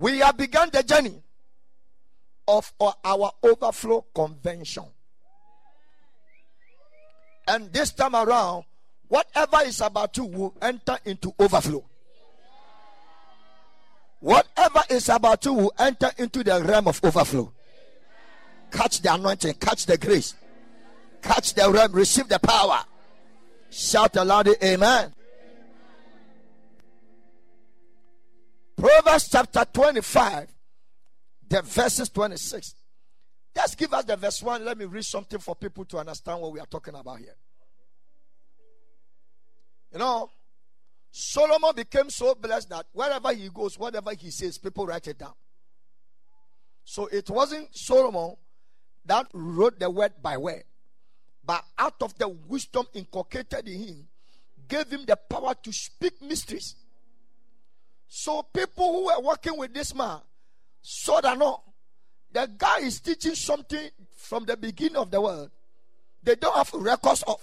We have begun the journey of our overflow convention. And this time around, whatever is about to will enter into overflow. Whatever is about to will enter into the realm of overflow. Catch the anointing, catch the grace, catch the realm, receive the power. Shout aloud, Amen. Proverbs chapter 25, the verses 26. Just give us the verse 1. Let me read something for people to understand what we are talking about here. You know, Solomon became so blessed that wherever he goes, whatever he says, people write it down. So it wasn't Solomon that wrote the word by word, but out of the wisdom inculcated in him, gave him the power to speak mysteries. So people who were working with this man saw that no, the guy is teaching something from the beginning of the world. They don't have records of.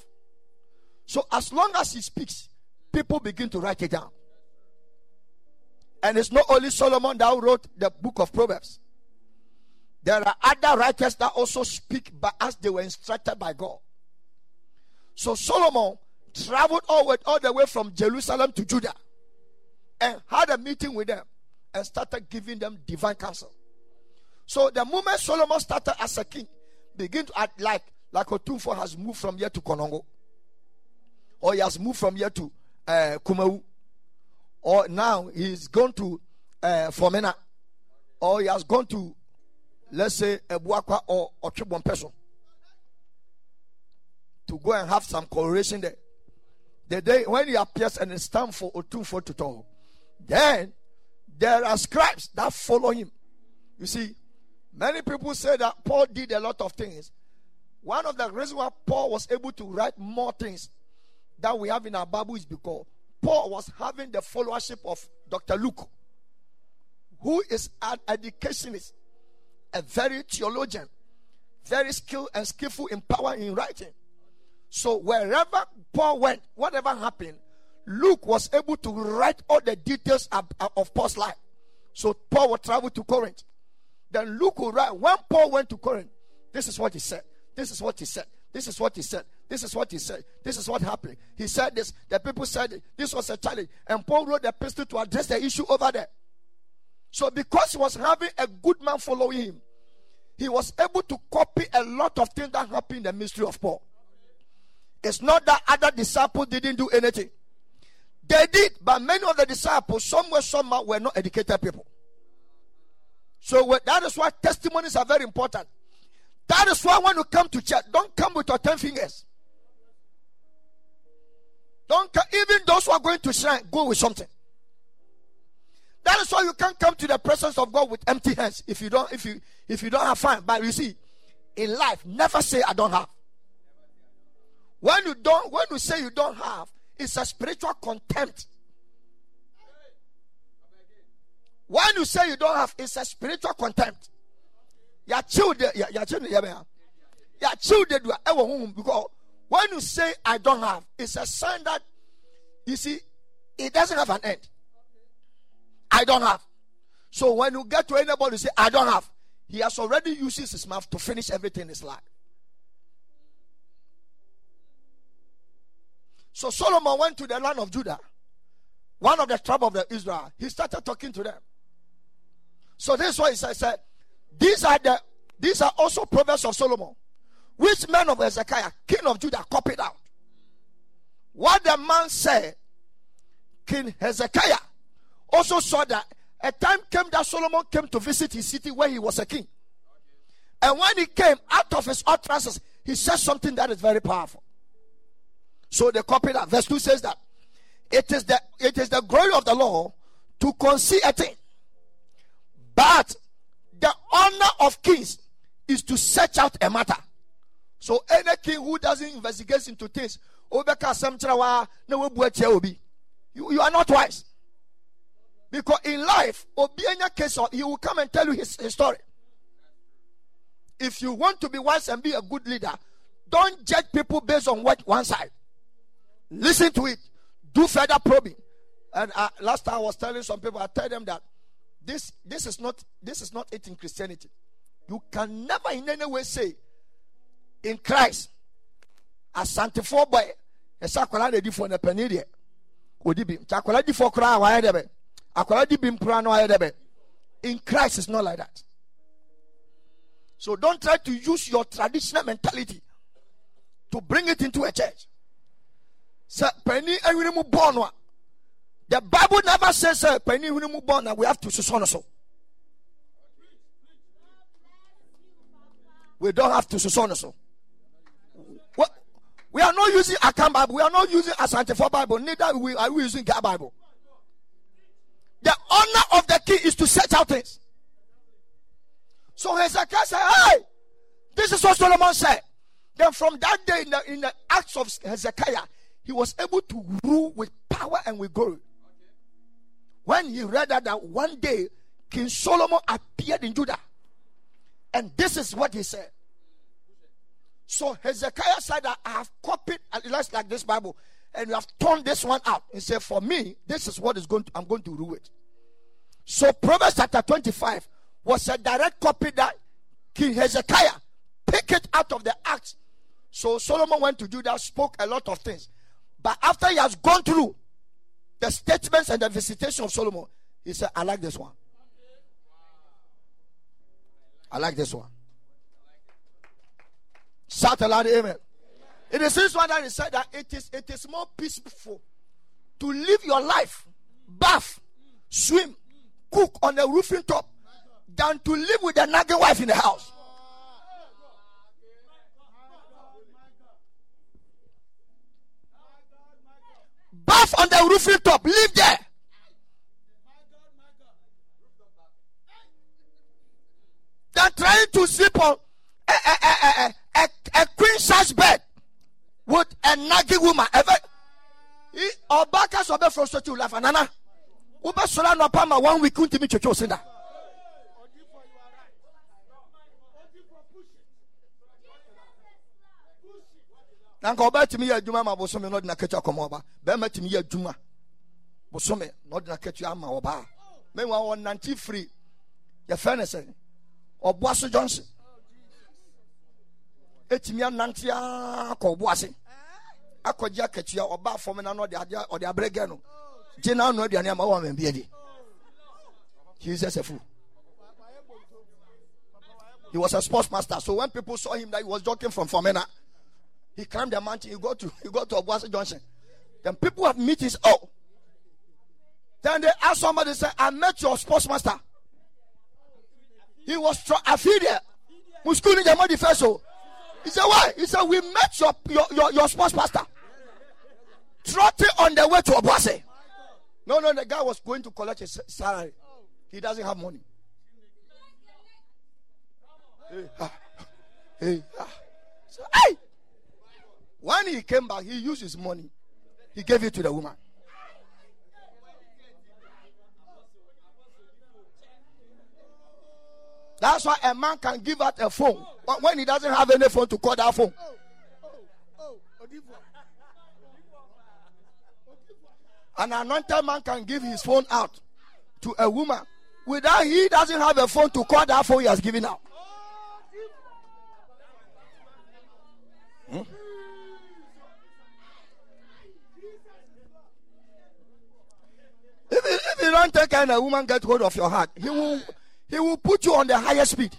So as long as he speaks, people begin to write it down. And it's not only Solomon that wrote the book of Proverbs. There are other writers that also speak but as they were instructed by God. So Solomon traveled all, all the way from Jerusalem to Judah and had a meeting with them and started giving them divine counsel. So the moment Solomon started as a king, begin to act like like Otumfuo has moved from here to Konongo, or he has moved from here to uh, Kumawu, or now he's gone to uh, Fomena, or he has gone to let's say Ebuakwa or Otribon person to go and have some correlation there. The day when he appears and it's time for Otumfuo to talk, then there are scribes that follow him. You see, many people say that Paul did a lot of things. One of the reasons why Paul was able to write more things that we have in our Bible is because Paul was having the followership of Dr. Luke, who is an educationist, a very theologian, very skilled and skillful in power in writing. So wherever Paul went, whatever happened, Luke was able to write all the details of, uh, of Paul's life. So Paul would travel to Corinth. Then Luke would write, when Paul went to Corinth, this is what he said. This is what he said. This is what he said. This is what he said. This is what happened. He said this. The people said this was a challenge. And Paul wrote the epistle to address the issue over there. So because he was having a good man following him, he was able to copy a lot of things that happened in the ministry of Paul. It's not that other disciples didn't do anything. They did, but many of the disciples, somewhere, somehow, were not educated people. So that is why testimonies are very important. That is why when you come to church, don't come with your ten fingers. Don't come, even those who are going to shrine, go with something. That is why you can't come to the presence of God with empty hands if you don't if you if you don't have fun. But you see, in life, never say I don't have. When you don't when you say you don't have, it's a spiritual contempt. When you say you don't have, it's a spiritual contempt. Your children, your children, your children because when you say I don't have, it's a sign that you see it doesn't have an end. I don't have. So when you get to anybody say I don't have, he has already used his mouth to finish everything in his life. So Solomon went to the land of Judah, one of the tribe of the Israel. He started talking to them. So this is what he said. These are the these are also proverbs of Solomon, which men of Hezekiah, king of Judah, copied out. What the man said, King Hezekiah also saw that a time came that Solomon came to visit his city where he was a king. And when he came out of his utterances, he said something that is very powerful. So they copy that. Verse 2 says that it is the it is the glory of the law to conceal a thing. But the honor of kings is to search out a matter. So any king who doesn't investigate into things, you, you are not wise. Because in life, case he will come and tell you his, his story. If you want to be wise and be a good leader, don't judge people based on what one side. Listen to it. Do further probing. And uh, last time I was telling some people, I tell them that this this is not this is not it in Christianity. You can never in any way say in Christ a sanctified boy a akwara na edi fo na panyin deɛ odi bi nti akwara di fo koraa wayɛ dɛ bɛ akwara di bi mpura na wayɛ in Christ it's not like that. So don't try to use your traditional mentality to bring it into a church. Sir, penny eh, born The Bible never says sir penny born we have to so so. We don't have to so so. We are not using Akan Bible. We are not using Asante for Bible. Neither we are we using God Bible. The honor of the king is to search out things. So Hezekiah said, Hey, this is what Solomon said. Then from that day in the, in the acts of Hezekiah, he was able to rule with power and with glory. When he read that, that one day King Solomon appeared in Judah. And this is what he said. So Hezekiah said that I have copied, less like this Bible, and you have torn this one out. He said, For me, this is what is going to, I'm going to rule it. So Proverbs chapter 25 was a direct copy that King Hezekiah picked it out of the Acts. So Solomon went to Judah, spoke a lot of things. But after he has gone through the statements and the visitation of Solomon, he said, I like this one. I like this one. Shout aloud, amen. It is this one that he said that it is it is more peaceful to live your life, bath, swim, cook on a roofing top than to live with a nagging wife in the house. Bath on the roofing top, live there. They're trying to sleep on a, a, a, a, a queen size bed with a nagging woman. Ever, ọba so be frustrate you laugh anana. Ube sola no pa ma one week kunti mi chocho sinda. Na nka ɔbaa tumi yɛ adwuma ma bosome na ɔde n'akatua kɔmɔ ɔba bɛrima tumi yɛ adwuma bosome na ɔde n'akatua ama ɔbaa mɛnwa ɔnante firi. Yɛfɛ ne sɛ ɔboa johnson. Etumi anante akɔ ɔboa se. Akɔgye akatua ɔbaa fam na ɔde ade ɔde abrɛ gɛ no. Gye na ano aduane ama wɔn amambi adi. Jesus afu he was a sports master so when people saw him that he was jogging from Fomena he climbed the mountain. He got to he got to Obuasi Junction. Then people have meetings. Oh. Then they ask somebody, say, I met your sports master. He was tr- a feeder. Muskuni Jamadi Feso. He said, Why? He said, We met your your, your, your sports master. Trotting on the way to Obuasi. No, no, the guy was going to collect his salary. He doesn't have money. Hey, ah, hey, ah. So, hey! When he came back, he used his money. He gave it to the woman. That's why a man can give out a phone but when he doesn't have any phone to call that phone. An anointed man can give his phone out to a woman without he doesn't have a phone to call that phone he has given out. Hmm? If, if you don't take and a woman get hold of your heart, he will he will put you on the higher speed.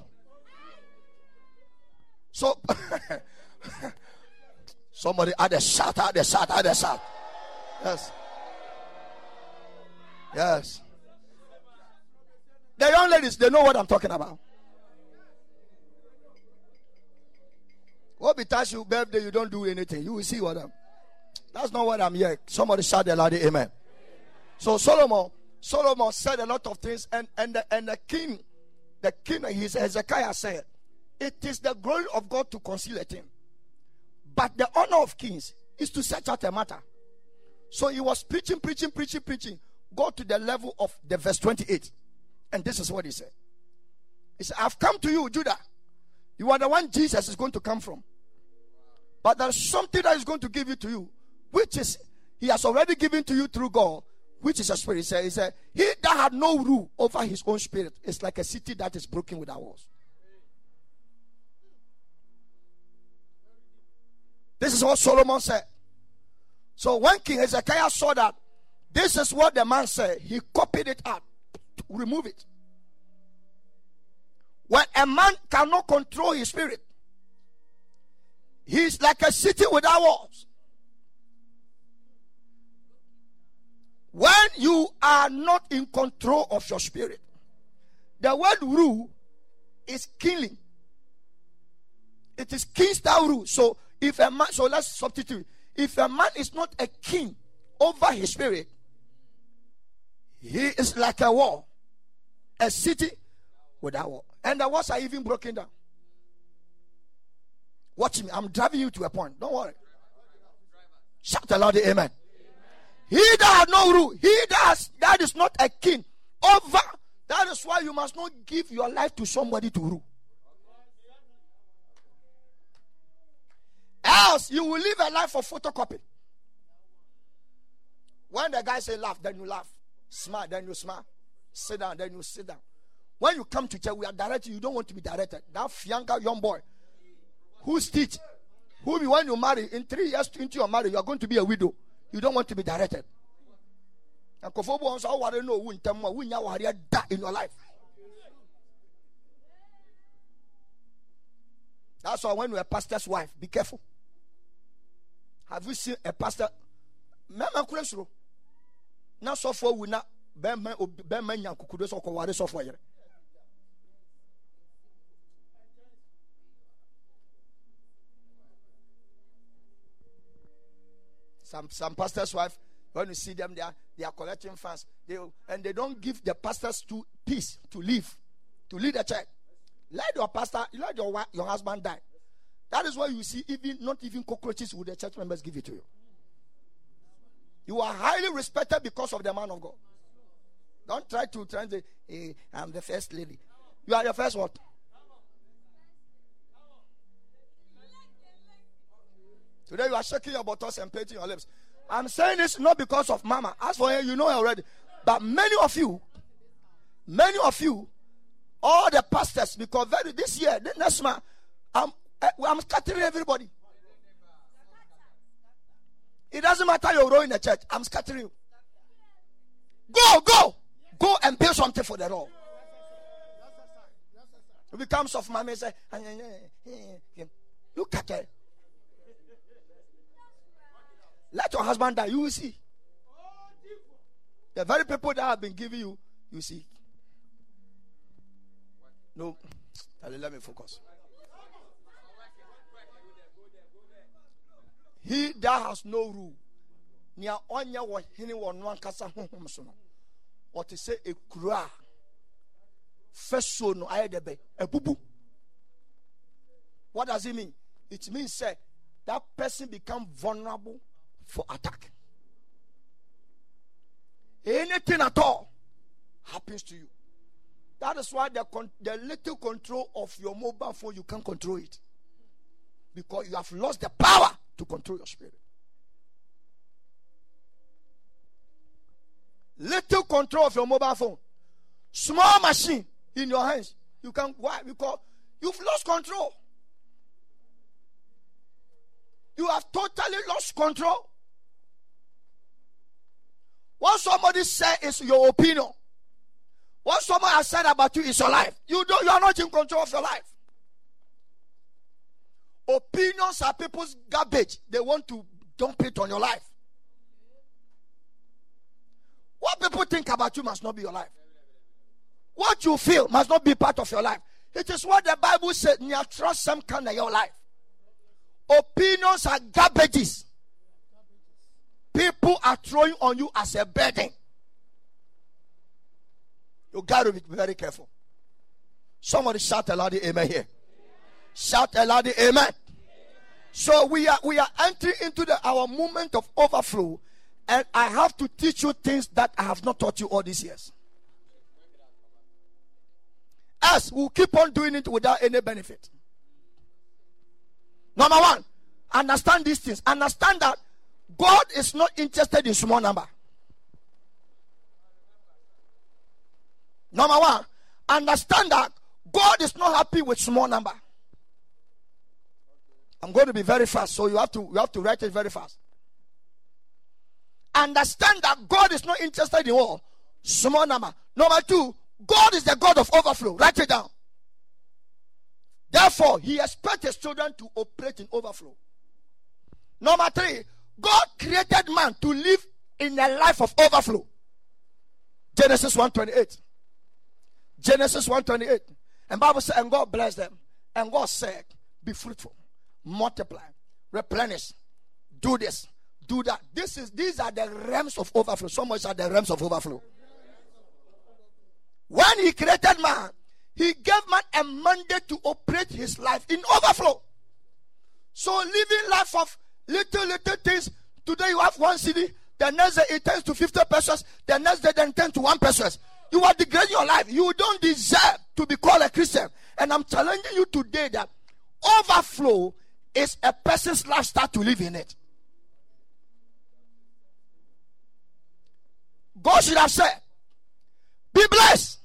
So somebody add a shout, add a shout, add a shout. Yes. Yes. The young ladies, they know what I'm talking about. What because you birthday, you don't do anything. You will see what I'm. That's not what I'm here. Somebody shout the loud amen. So Solomon Solomon said a lot of things, and, and, the, and the king, the king, his Hezekiah said, It is the glory of God to conceal a thing. But the honor of kings is to search out a matter. So he was preaching, preaching, preaching, preaching. Go to the level of the verse 28. And this is what he said. He said, I've come to you, Judah. You are the one Jesus is going to come from. But there's something that is going to give you to you, which is he has already given to you through God, which is a spirit. He said, he said, He that had no rule over his own spirit is like a city that is broken without walls. This is what Solomon said. So when King Hezekiah saw that this is what the man said, he copied it out, remove it. When a man cannot control his spirit, he's like a city without walls. When you are not in control of your spirit, the word rule is killing. It is king style rule. So if a man, so let's substitute. If a man is not a king over his spirit, he is like a wall, a city without wall. And the walls are even broken down. Watch me. I'm driving you to a point. Don't worry. Shout aloud, the amen. He that no rule, he that, has, that is not a king over. That is why you must not give your life to somebody to rule. Else, you will live a life of photocopy. When the guy say laugh, then you laugh. Smile, then you smile. Sit down, then you sit down. When you come to church, we are directed. You don't want to be directed. That fianca young boy who's teach, who when you marry in three years into your marriage, you are going to be a widow. You don't want to be directed. And Kofobo also want to know when you in your life. That's why when you're a pastor's wife, be careful. Have you seen a pastor? Mema kuresro. Na sofo wu na bɛma bɛma nya kukudo sɛ ɔkɔware sɔfo yere. Some some pastor's wife, when you see them, they are they are collecting funds. They and they don't give the pastors to peace to live, to lead the church. Let your pastor, let your your husband die. That is why you see, even not even cockroaches would the church members give it to you. You are highly respected because of the man of God. Don't try to to hey, I'm the first lady. You are the first what? Today you are shaking your buttocks and painting your lips. I'm saying this not because of mama. As for you, you know already. But many of you, many of you, all the pastors, because very this year, next month, I'm Eh, I'm scattering everybody. It doesn't matter your role in the church. I'm scattering you. Go, go, go and pay something for the role. You become soft mommy say, eh, eh, eh. look at it. Let your husband die. You will see. The very people that have been giving you, you see. No, let me focus. he that has no rule nea ɔnyɛ wɔ hene wɔ no ankasa honhom so no ɔte sɛ ekuro a fɛsuo no what does it mean it means say that person become vulnerable for attack anything at all happens to you that is why the, con- the little control of your mobile phone you can't control it because you have lost the power to control your spirit. Little control of your mobile phone, small machine in your hands. You can why? Because you've lost control. You have totally lost control. What somebody say is your opinion. What someone has said about you is your life. You don't you are not in control of your life. Opinions are people's garbage. They want to dump it on your life. What people think about you must not be your life. What you feel must not be part of your life. It is what the Bible said. You trust some kind of your life. Opinions are garbages. People are throwing on you as a burden. You got to be very careful. Somebody shout a loud amen here. Shout a loud amen. So we are we are entering into the our moment of overflow, and I have to teach you things that I have not taught you all these years. Us will keep on doing it without any benefit. Number one, understand these things. Understand that God is not interested in small number. Number one, understand that God is not happy with small number. I'm going to be very fast, so you have to you have to write it very fast. Understand that God is not interested in all small number. Number two, God is the God of overflow. Write it down. Therefore, He expects His children to operate in overflow. Number three, God created man to live in a life of overflow. Genesis 128. Genesis 128. And Bible says, and God blessed them. And God said, Be fruitful, multiply, replenish, do this, do that. This is these are the realms of overflow. So much are the realms of overflow. When he created man, he gave man a mandate to operate his life in overflow. So living life of little little things. Today you have one city, the next day it turns to 50 persons, the next day then turns to one pesos. You are degrading your life. You don't deserve to be called a Christian. And I'm challenging you today that overflow is a person's lifestyle to live in it. God should have said, Be blessed.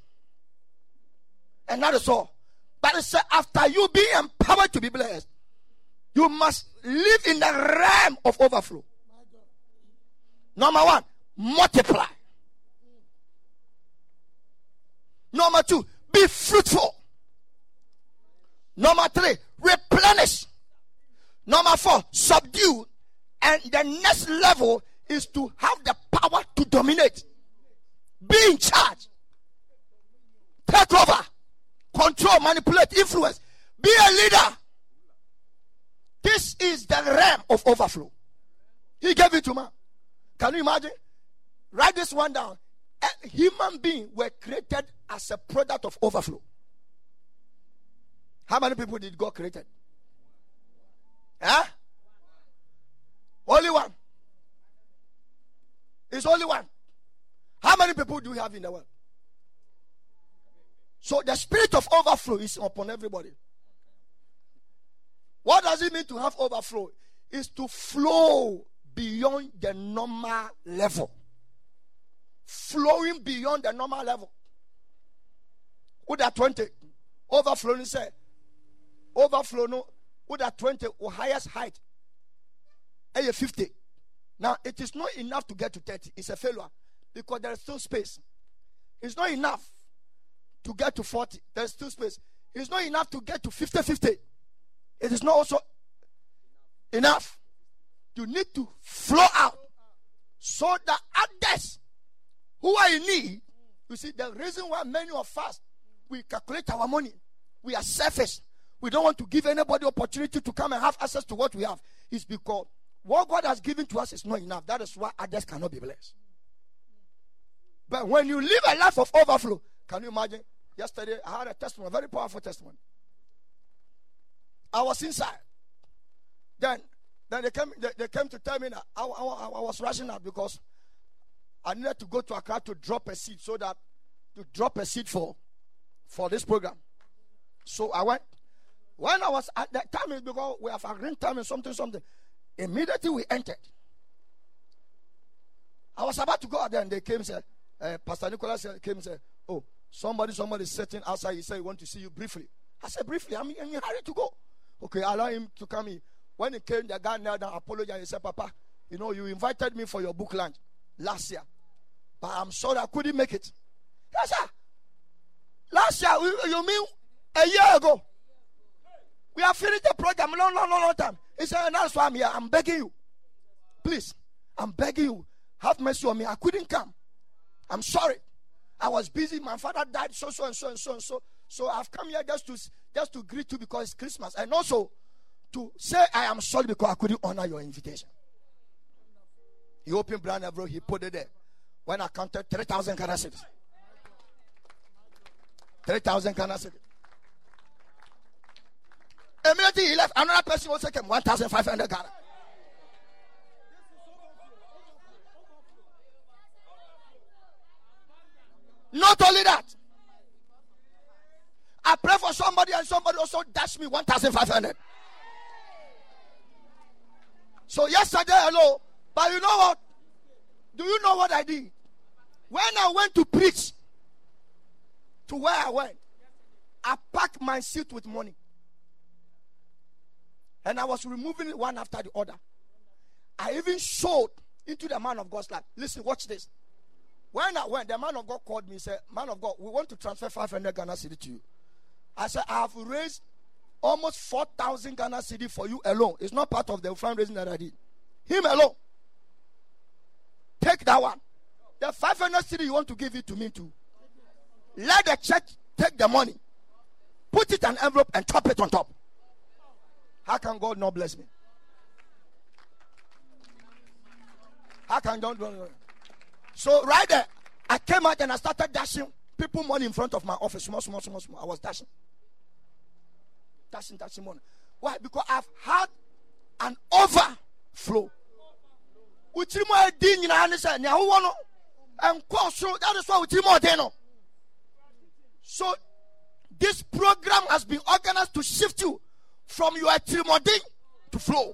And that is all. But it said, after you be empowered to be blessed, you must live in the realm of overflow. Number one, multiply. Number two, be fruitful. Number three, replenish. Number four, subdue. And the next level is to have the power to dominate. Be in charge. Take over. Control, manipulate, influence. Be a leader. This is the realm of overflow. He gave it to man. Can you imagine? Write this one down. A human beings were created as a product of overflow. How many people did God created? Huh? Only one. It's only one. How many people do we have in the world? So the spirit of overflow is upon everybody. What does it mean to have overflow? Is to flow beyond the normal level. Flowing beyond the normal level. With that 20, overflowing say, overflow no, with that 20, or highest height, a 50. Now, it is not enough to get to 30. It's a failure because there is still space. It's not enough to get to 40. There's still space. It's not enough to get to 50 50. It is not also enough. You need to flow out so that others who are in need, you see, the reason why many of us we calculate our money, we are selfish. We don't want to give anybody opportunity to come and have access to what we have. Is because what God has given to us is not enough. That is why others cannot be blessed. But when you live a life of overflow, can you imagine? Yesterday, I had a testimony, a very powerful testimony. I was inside. Then, then they came. They, they came to tell me that I, I, I, was rushing out because I needed to go to Accra to drop a seed so that to drop a seed for for this program. So I went. When I was at that time, because we have agreed time and something, something. Immediately we entered. I was about to go out there, and they came said, uh, Pastor Nicholas came and said, "Oh, somebody, somebody sitting outside. He said he want to see you briefly." I said, "Briefly, I'm in a hurry to go." Okay, allow him to come in. When he came, the guy knelt down, apologized. He said, Papa, you know, you invited me for your book lunch last year. But I'm sorry I couldn't make it. Yes, sir. Last year, you mean a year ago? We have finished the program long, long, long, long time. He said, that's why I'm here. I'm begging you. Please, I'm begging you. Have mercy on me. I couldn't come. I'm sorry. I was busy. My father died so, so, and so, and so, and so. So I've come here just to just to greet you because it's Christmas. And also to say I am sorry because I couldn't honor your invitation. He opened brown envelope, he put it there. When I counted 3,000 currencies. 3,000 Ghana cedi. Immediately he left, another person also came, 1,500 Ghana. Not only that, I pray for somebody and somebody also dash me 1,500. So yesterday, hello, but you know what? Do you know what I did? When I went to preach to where I went, I packed my seat with money. And I was removing it one after the other. I even showed into the man of God's life. Listen, watch this. When I went, the man of God called me and said, Man of God, we want to transfer 500 Ghana cedi to you. I said, I have raised almost 4,000 Ghana cedi for you alone. It's not part of the fundraising that I did. Him alone. Take that one. The 500 cedi you want to give it to me too. Let the church take the money, put it in an envelope, and top it on top. How can God not bless me? How can God not? So right there, I came out and I started dashing people money in front of my office. Small, small, small, small. I was dashing. Dashing, dashing money. Why? Because I've had an overflow. Uchimo edi nyina ne sɛ nea wowɔ no ɛnkɔ that is why no so this program has been organized to shift you from your trimodin to flow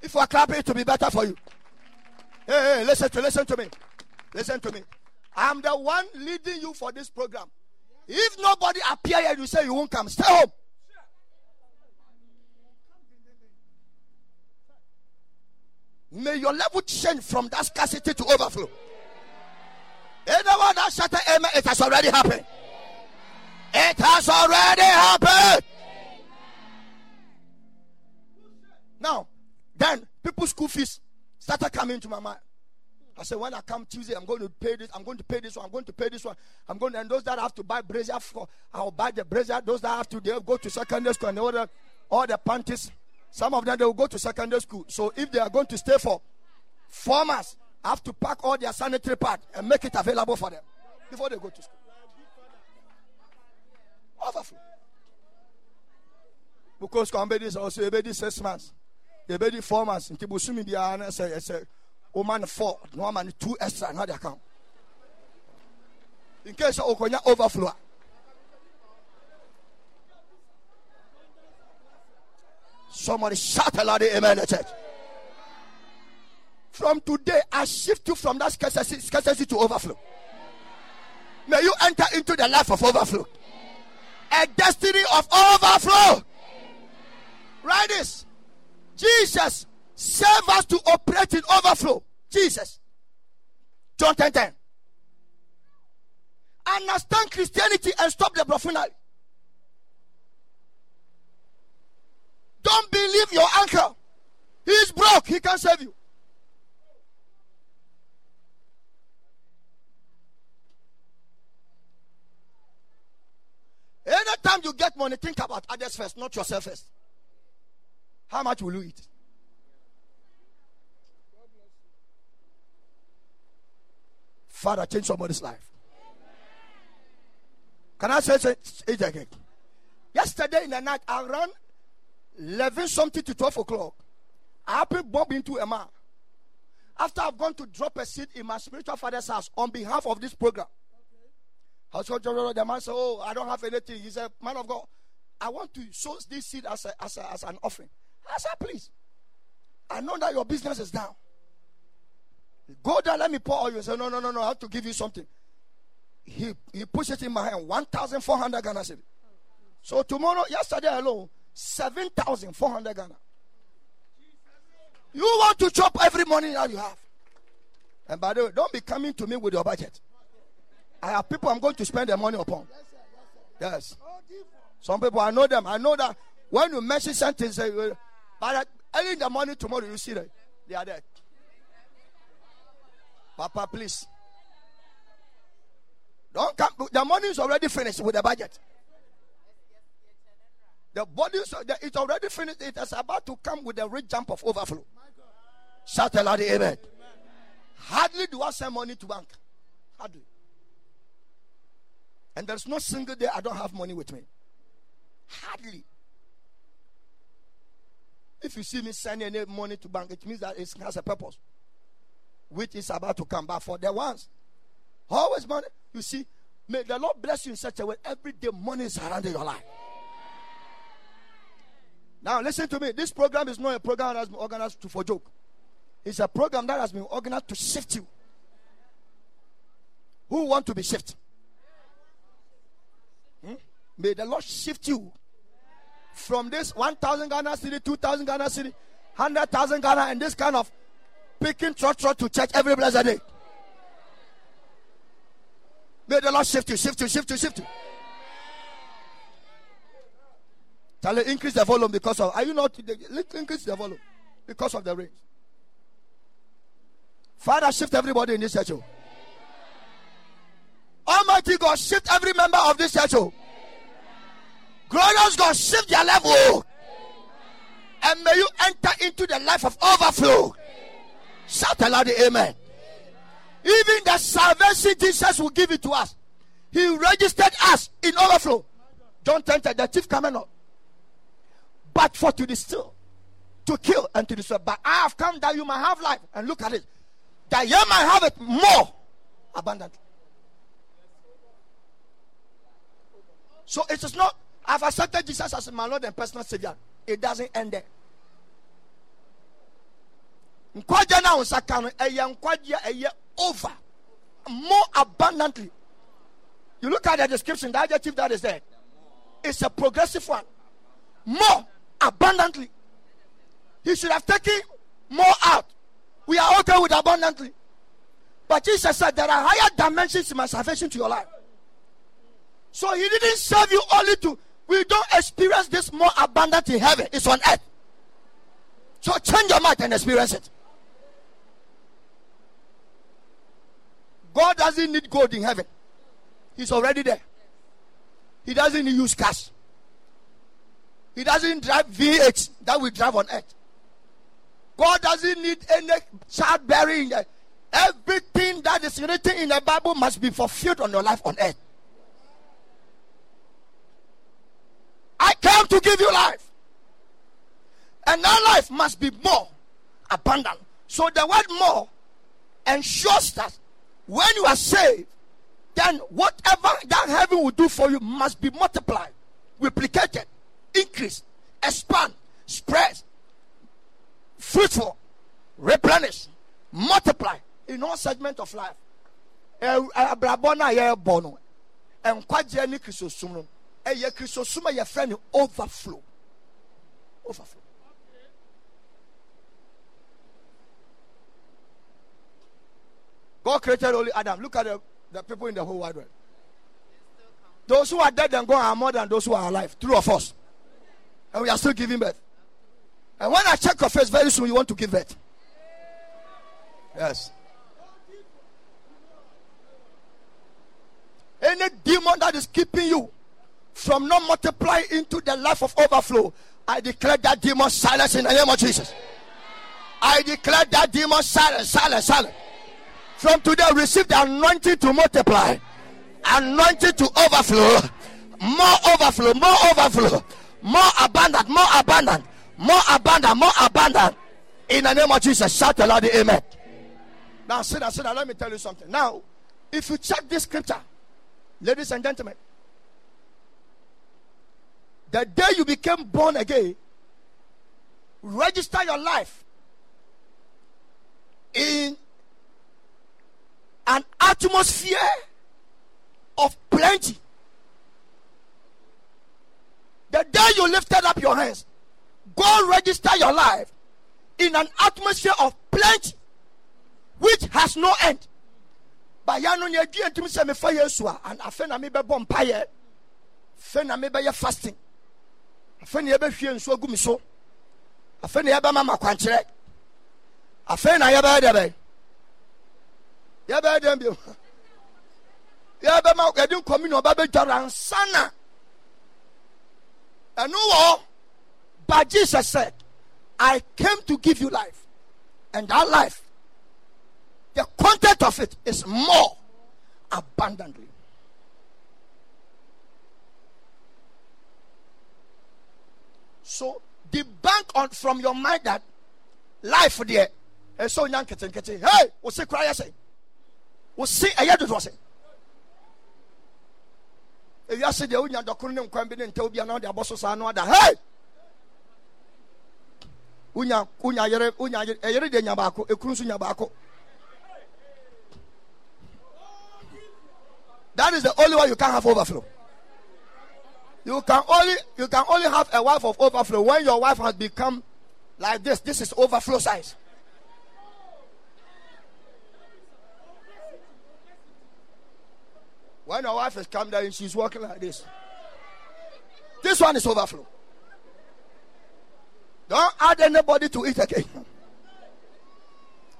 if are clapping it to be better for you hey, hey listen to listen to me listen to me i'm the one leading you for this program if nobody appear here you say you won't come stay home May your level change from that scarcity to overflow. Anyone that shouted amen, it has already happened. It has already happened. Now, then people's school fees started coming to my mind. I said, when I come Tuesday, I'm going to pay this, I'm going to pay this one, I'm going to pay this one. I'm going to, and those that have to buy brazier for, I'll buy the brazier. Those that have to, they'll go to secondary school and the, all the panties. Some of them, they will go to secondary school. So if they are going to stay for four months, I have to pack all their sanitary pad and make it available for them before they go to school. Overflow. Because come is also six months. A baby four months. Until Busumi be an say, say, woman four, no man two extra, not the account. In case of Okonya overflow. Somebody shout a loud amen, church. From today, I shift you from that scarcity, scarcity to overflow. May you enter into the life of overflow. A destiny of overflow. Write this. Jesus serve us to operate in overflow. Jesus. John 10 10. Understand Christianity and stop the buffoonery. Don't believe your uncle. He's broke. He can't save you. Anytime you get money, think about others first, not yourself first. How much will you eat? Father, change somebody's life. Can I say it again? Yesterday in the night, I ran 11 something to 12 o'clock. I happened bump into a man. After I've gone to drop a seed in my spiritual father's house on behalf of this program. Okay. The man said, Oh, I don't have anything. He said, Man of God, I want to sow this seed as, a, as, a, as an offering. I said, Please. I know that your business is down. Go there, let me pour. He said, No, no, no, no, I have to give you something. He, he pushed it in my hand 1,400 Ghana cedi. So tomorrow, yesterday alone, 7,400 Ghana. You want to chop every money that you have. And by the way, don't be coming to me with your budget. I have people I'm going to spend the money upon. Yes. Some people, I know them. I know that when you mention something, say, but early in the morning tomorrow, you see that they are there. Papa, please. Don't come. The money is already finished with the budget. The body, it's already finished. It is about to come with a rich jump of overflow. Shout aloud, amen. Hardly do I send money to bank. Hardly. And there's no single day I don't have money with me. Hardly. If you see me sending any money to bank, it means that it has a purpose, which is about to come back for the ones. Always money. You see, may the Lord bless you in such a way. Every day, money is surrounding your life. Now, listen to me. This program is not a program that has been organized to, for joke. It's a program that has been organized to shift you. Who want to be shifted? Hmm? May the Lord shift you from this 1,000 Ghana cedi, 2,000 Ghana cedi, 100,000 Ghana, and this kind of picking trot trot to church every blessed day. May the Lord shift you, shift you, shift you, shift you. Tell you, increase the volume because of. Are you not? Increase the volume because of the rain. Father, shift everybody in this church. Oh. Almighty God, shift every member of this church. Oh. Glorious God, shift their level. And may you enter into the life of overflow. Shout aloud, the Amen. Even the salvation Jesus will give it to us. He registered us in overflow. John 10, the chief coming up. But for to distill, to kill, and to destroy. But I have come that you might have life. And look at it. That you might have it more abundantly. So it is not, I've accepted Jesus as my Lord and personal Savior. It doesn't end there. ka no ɛyɛ nkwagye ɛyɛ over. More abundantly. You look at the description the adjective that is there it's a progressive one. More abundantly. He should have taken more out. We are okay with abundantly. But jesus said there are higher dimensions in my salvation to your life. So he didn't serve you only to we don't experience this more abundant in heaven it's on earth so change your mind and experience it God doesn't need gold in heaven. He's already there. He doesn't use cash. He doesn't drive V8 that we drive on earth. God doesn't need any childbearing. Everything that is written in the Bible must be fulfilled on your life on earth. I came to give you life. And that life must be more abundant. So the word more ensures that when you are saved, then whatever that heaven will do for you must be multiplied, replicated, increased, expand, spread, fruitful, replenish, multiply in all segments of life. Eh, eh, ne krisosum no ɛyɛ krisosum a yɛfrɛ no overflow overflow God created only Adam. Look at the, the people in the whole wide world. Those who are dead and gone are more than those who are alive. True or false? And we are still giving birth. And when I check your face, very soon you want to give birth. Yes. Any demon that is keeping you from not multiplying into the life of overflow, I declare that demon silence in the name of Jesus. I declare that demon silence, silence, silence. From today, receive the anointing to multiply, anointing to overflow, more overflow, more overflow, more abundant, more abundant, more abundant, more abundant. In the name of Jesus, shout aloud, Amen. Now, sit down, sit down. Let me tell you something. Now, if you check this scripture, ladies and gentlemen, the day you became born again, register your life in an atmosphere of plenty. The day you lifted up your hands, God register your life in an atmosphere of plenty which has no end. Yesu a and fasting afei na yɛbɛhwie nsuo agu me so. Afei na yɛbɛma ma kwankyerɛ. Afei na yɛbɛyɛ dɛ bɛyɛ yɛbɛyɛ dɛn bio yɛbɛma yɛde nkɔmi na ɔba bɛdware ansa na. Ɛno wɔ but jesus said i came to give you life and that life the content of it is more on from your mind that life there is so young kitten kitten. Hey, what's it cry? I say, what's see a yard was it? If you say the Unya Dokunin Kwambin and Toby and all the bosses are no other. Hey! Unya, Unya, Yere Unya, Unya, eh, Yabako, a eh, cruise in Yabako. That is the only way you can have overflow. You can only you can only have a wife of overflow when your wife has become like this. This is overflow size. When your wife has come down and she's walking like this. This one is overflow. Don't add anybody to it again.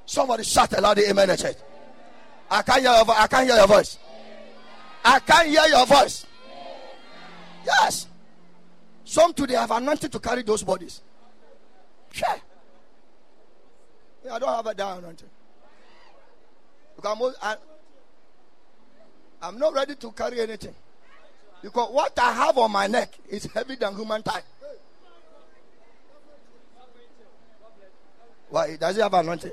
Somebody shout aloud the amen. I can't hear your, I can't hear your voice. I can't hear your voice. Yes. Some today have anointed to carry those bodies. Sure. Yeah, I don't have a down anointing. Because I, I'm not ready to carry anything. Because what I have on my neck is heavier than human tie. Why? Does he have anointing?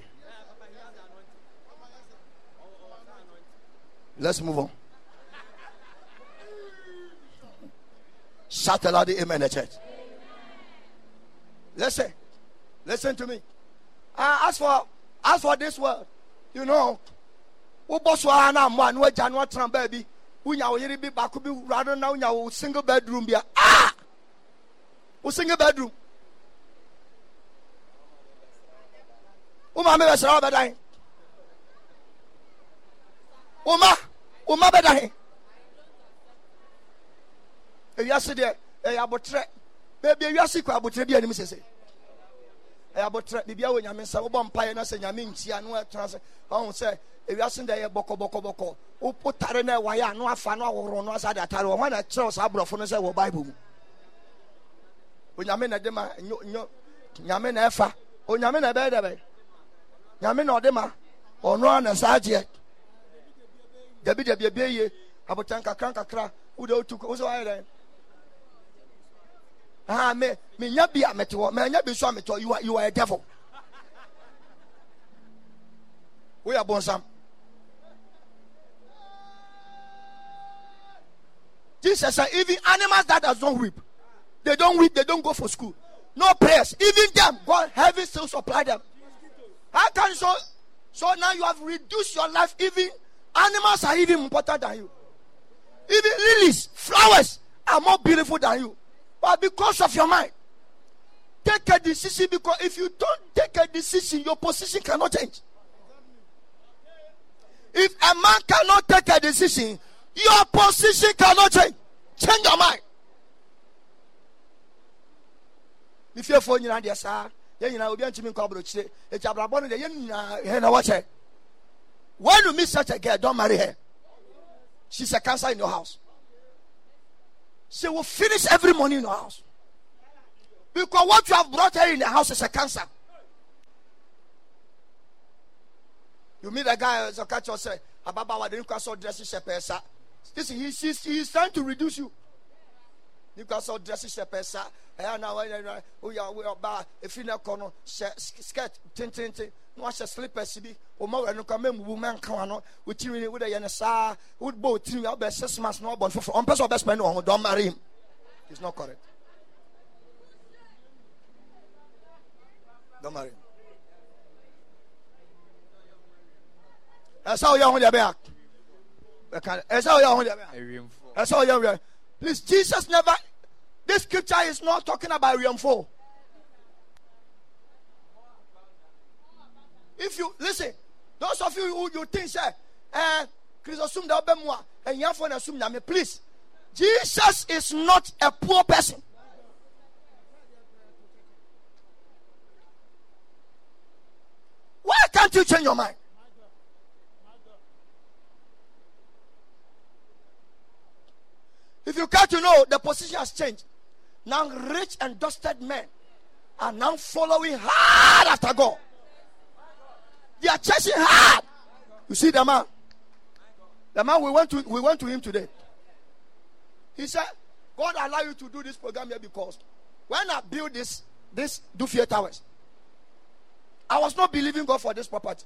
Let's move on. Shout aloud amen, the church. Listen, listen to me. Uh, as for as for this world, you know, wobɔ so ara na mmoa na wagya no atena baabi wonya wo yere bi baako bi wurade na single bedroom bia. Ah! Single bedroom. Wo maame bɛsrɛ wo bɛdan wo ma wo ma bɛdan ewiase deɛ ɛyɛ abotire beebi ewiase kɔ abotire bi anim sese. Ɛyɛ abotire biribi awɔ nyame nsa wobɔ mpaeɛ na sɛ nyame nkyia no ɛtena sɛ ɔho sɛ ewiase deɛ ɛyɛ bɔkɔbɔkɔbɔkɔ. Wotare no ɛwayɛ a no afa no ahorow no asa de atare. Wɔ hɔ na ɛkyerɛw saa aborɔfo no sɛ wɔ bible mu. Onyame na ɛde ma nyo nyame na ɛfa. Onyame na ɛbɛyɛ dɛbɛ nyame na ɔde ma. Ɔno a na saa agyeɛ dabi dabi ebie yie abotan kakra nkakra. Wode wotu wo sɛ dɛn ah me me nya bi a mete me nya bi so a you are you are a devil. We are bonsam. Jesus said even animals that does not weep they don't weep they don't go for school. No prayers. Even them God heaven still supply them. How can so so now you have reduced your life? Even animals are even important than you. Even lilies flowers are more beautiful than you but because of your mind, take a decision because if you don't take a decision, your position cannot change. If a man cannot take a decision, your position cannot change. Change your mind. For you, dear sir, then you know, be to me, Cobra, it's a brabon, the yen, watch her. When you meet such a girl, don't marry her. She's a cancer in your house. She will finish every money in your house. Because what you have brought her in the house is a cancer. You meet a guy catcher say, Ababa, didn't cross all dressing shepherds. This is he's, he's trying to reduce you. So dressing shepherds. And now we are we are bar if you know corner skirt tin tin tin. No wahyɛ slippers bi ɔma wura no kama mu man ka no. Wotiri wo de yɛ no saa wobɔ wotiri a wobɛ six months na ɔbɔ no foforɔ ɔmpɛ sɛ ɔbɛspɛ ne wɔ ho don't marry him. It's not correct. Don't marry him. Ɛsɛ woyɛ ho deɛ bɛa ɛsɛ woyɛ ho deɛ bɛa ɛsɛ woyɛ ho please jesus never this scripture is not talking about Riamfo. If you listen, those of you who you think say, eh, Christosum da obemwa, and yafo na sum nyame, please. Jesus is not a poor person. Why can't you change your mind? If you can't to know, the position has changed. Now, rich and dusted men are now following hard after God. They are chasing hard. You see the man. The man we went to we went to him today. He said, God allow you to do this program here because when I build this, this Duffier Towers. I was not believing God for this property.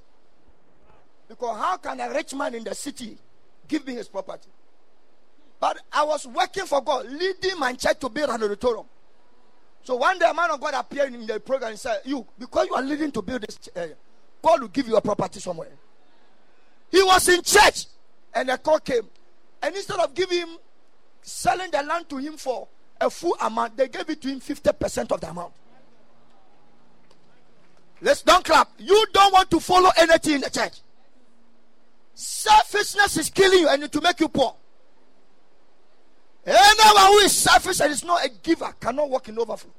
Because how can a rich man in the city give me his property? But I was working for God, leading my church to build an auditorium. So one day a man of God appeared in the program and said, You, because you are leading to build this area, God will give you a property somewhere. He was in church and a call came. And instead of giving him, selling the land to him for a full amount, they gave it to him 50% of the amount. Let's don't clap. You don't want to follow anything in the church. Selfishness is killing you and to make you poor. Anyone who is selfish and is not a giver cannot walk in overflow.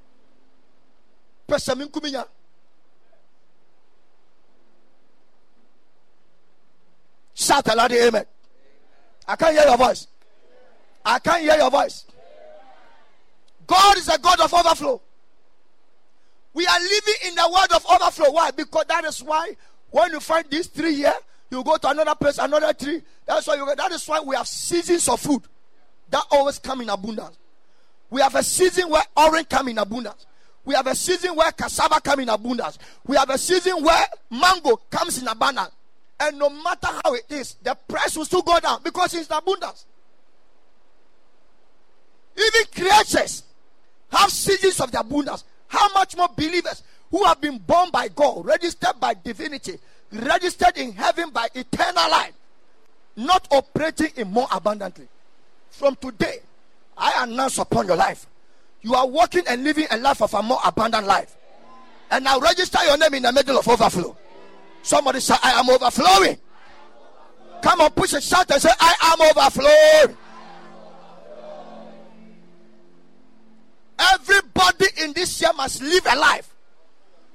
Shout aloud, amen. I can't hear your voice. I can't hear your voice. God is a God of overflow. We are living in the world of overflow. Why? Because that is why when you find these three here, you go to another place, another tree. That's why you, that is why we have seasons of food that always come in abundance. We have a season where orange come in abundance. We have a season where cassava come in abundance. We have a season where mango comes in abundance. And no matter how it is, the price will still go down because it's in abundance. Even creatures have seasons of the abundance. How much more believers who have been born by God, registered by divinity, registered in heaven by eternal life, not operating in more abundantly. From today, I announce upon your life, you are walking and living a life of a more abundant life. And I register your name in the middle of overflow. Somebody say, I am overflowing. Come on, push a shout and say, I am overflowing. Everybody in this year must live a life.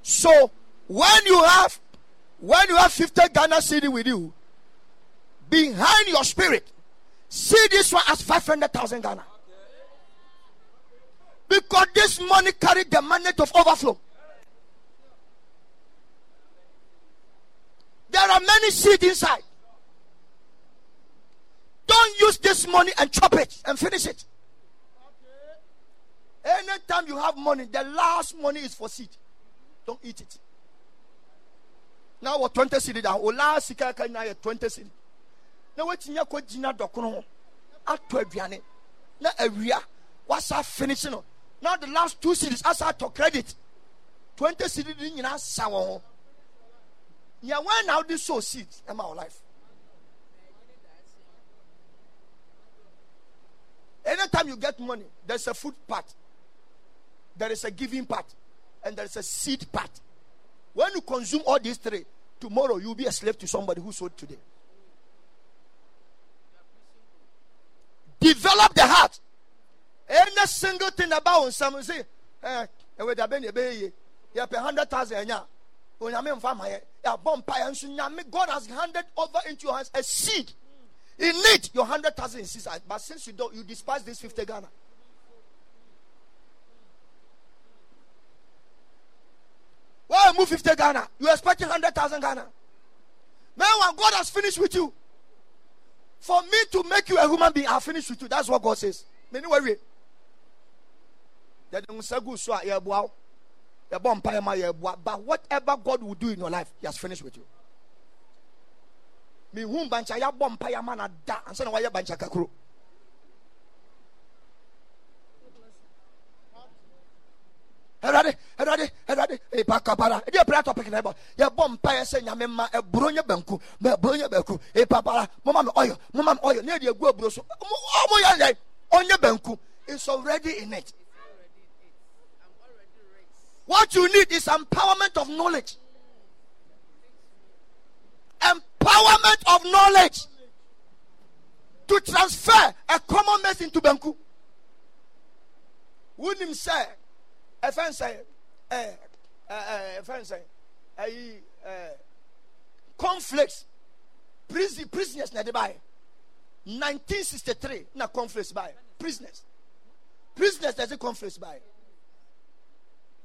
So when you have when you have 50 Ghana cedi with you, behind your spirit, see this one as 500,000 Ghana. Because this money carried the mandate of overflow. There are many seeds inside. Don't use this money and chop it and finish it. Anytime you have money, the last money is for seed. Don't eat it. Now what 20 cedi down. O last sika kan na 20 cedi. Na wetinya ko gina dokono ho. Ato aduane. Na awia wasa finishing no. Now the last two cedis asa to credit. 20 cedi di nyina sa wo ho. Yeah, when now this sow seeds in my life. Anytime you get money, there's a food part, there is a giving part, and there is a seed part. When you consume all these three, tomorrow you'll be a slave to somebody who sold today. Develop the heart. Any single thing about someone say, eh, been a you have a hundred thousand. God has handed over into your hands a seed. In it, your hundred thousand inside. But since you don't, you despise this 50 Ghana. Why move 50 Ghana? You expecting 100,000 Ghana. Man, when God has finished with you, for me to make you a human being, I'll finish with you. That's what God says. Many worry. But whatever God will do in your life, He has finished with you. Me whom bancha ya bom paya mana da ansa na waya bancha kakro. Erade, e. E eh, se nyame eh, eh, ma e. E mama me oyo. Ne gu so. It's already in it. What you need is empowerment of knowledge. Empowerment of knowledge to transfer a common message into Banku. Wouldn't say, a friend say, eh, eh, eh, a friend say, a conflicts, prison, prisoners na buy. 1963 na conflicts by prisoners. Prisoners there's a conflicts by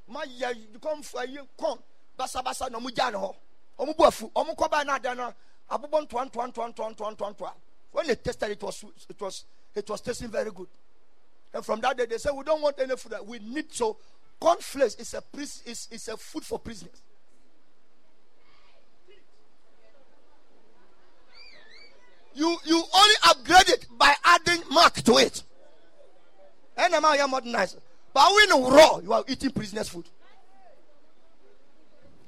ma yɛ kɔnfo ayi kɔn basabasa na ɔmo gya ne hɔ ɔmo bu afu ɔmo kɔ n'adan abobɔ ntoa ntoa ntoa ntoa ntoa ntoa ntoa when they tested it was it was it was tasting very good. And from that day they said we don't want any food. We need so cornflakes is a is, is a food for prisoners. You you only upgrade it by adding mark to it. And I modernized? But when you raw, you are eating prisoners' food.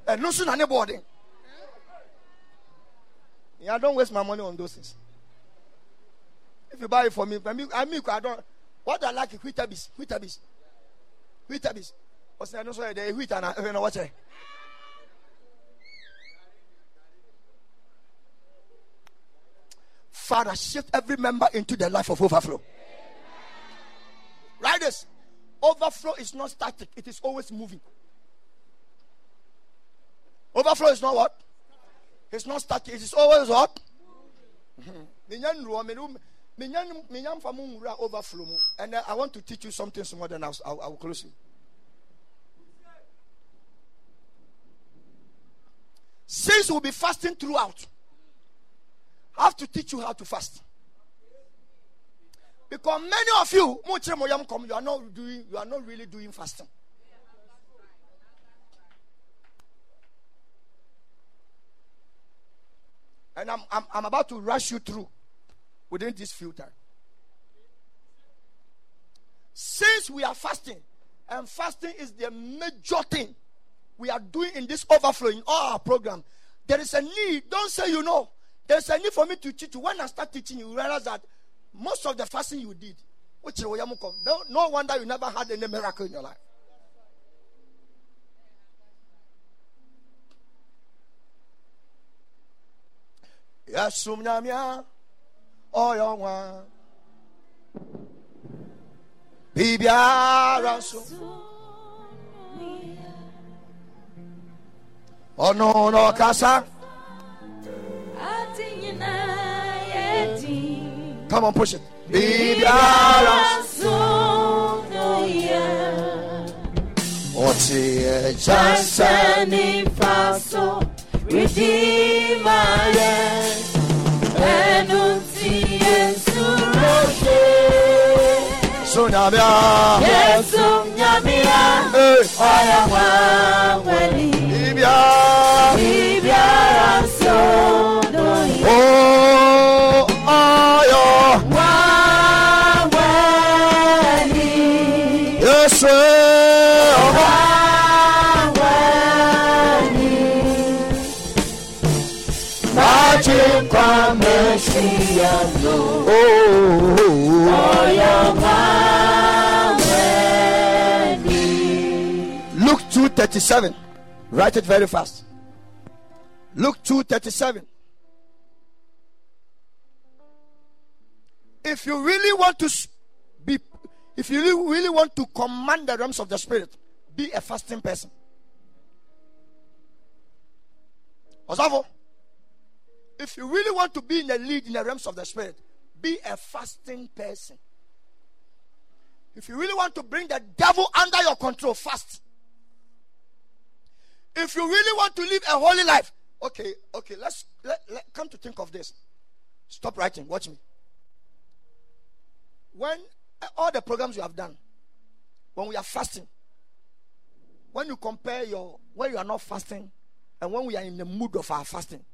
And no sooner anybody. Yeah, don't waste my money on those things. If you buy it for me, I mean, I, I don't. What I like is Weetabix. Weetabix. Weetabix. What's that? No, sorry, the wheat and uh, I know what's it. Father, shift every member into the life of overflow. Right this. Overflow is not static, it is always moving. Overflow is not what? It's not static, it is always what? And uh, I want to teach you something small, then I'll, I'll, close you. Since we'll be fasting throughout, I have to teach you how to fast. Because many of you, you are not doing, you are not really doing fasting. And I'm, I'm, I'm about to rush you through within this filter. Since we are fasting, and fasting is the major thing we are doing in this overflow in all our program, there is a need. Don't say you know. There's a need for me to teach you. When I start teaching, you realize that most of the fasting you did, which no, no wonder you never had any miracle in your life. Yasum nyamia oyo nwa bibiara so ono no no, kasa. Come on, push it. Bibiara Oti Jansani faso. Redeemer Enunti Sunyamia Yesu Nyamia Oya Waweli Bibiara Bibiara Sonoye Oh ayo. Waweli Yes Waweli Maji kwa Mesiano Oh. Oya Waweli 2:37. Write it very fast. Luke 2:37. If you really want to be if you really, want to command the realms of the spirit, be a fasting person. If you really want to be in the lead in the realms of the spirit, be a fasting person. If you really want to bring the devil under your control, fast. If you really want to live a holy life, okay, okay, let's let, let come to think of this. Stop writing, watch me. When uh, all the programs you have done, when we are fasting, when you compare your when you are not fasting and when we are in the mood of our fasting,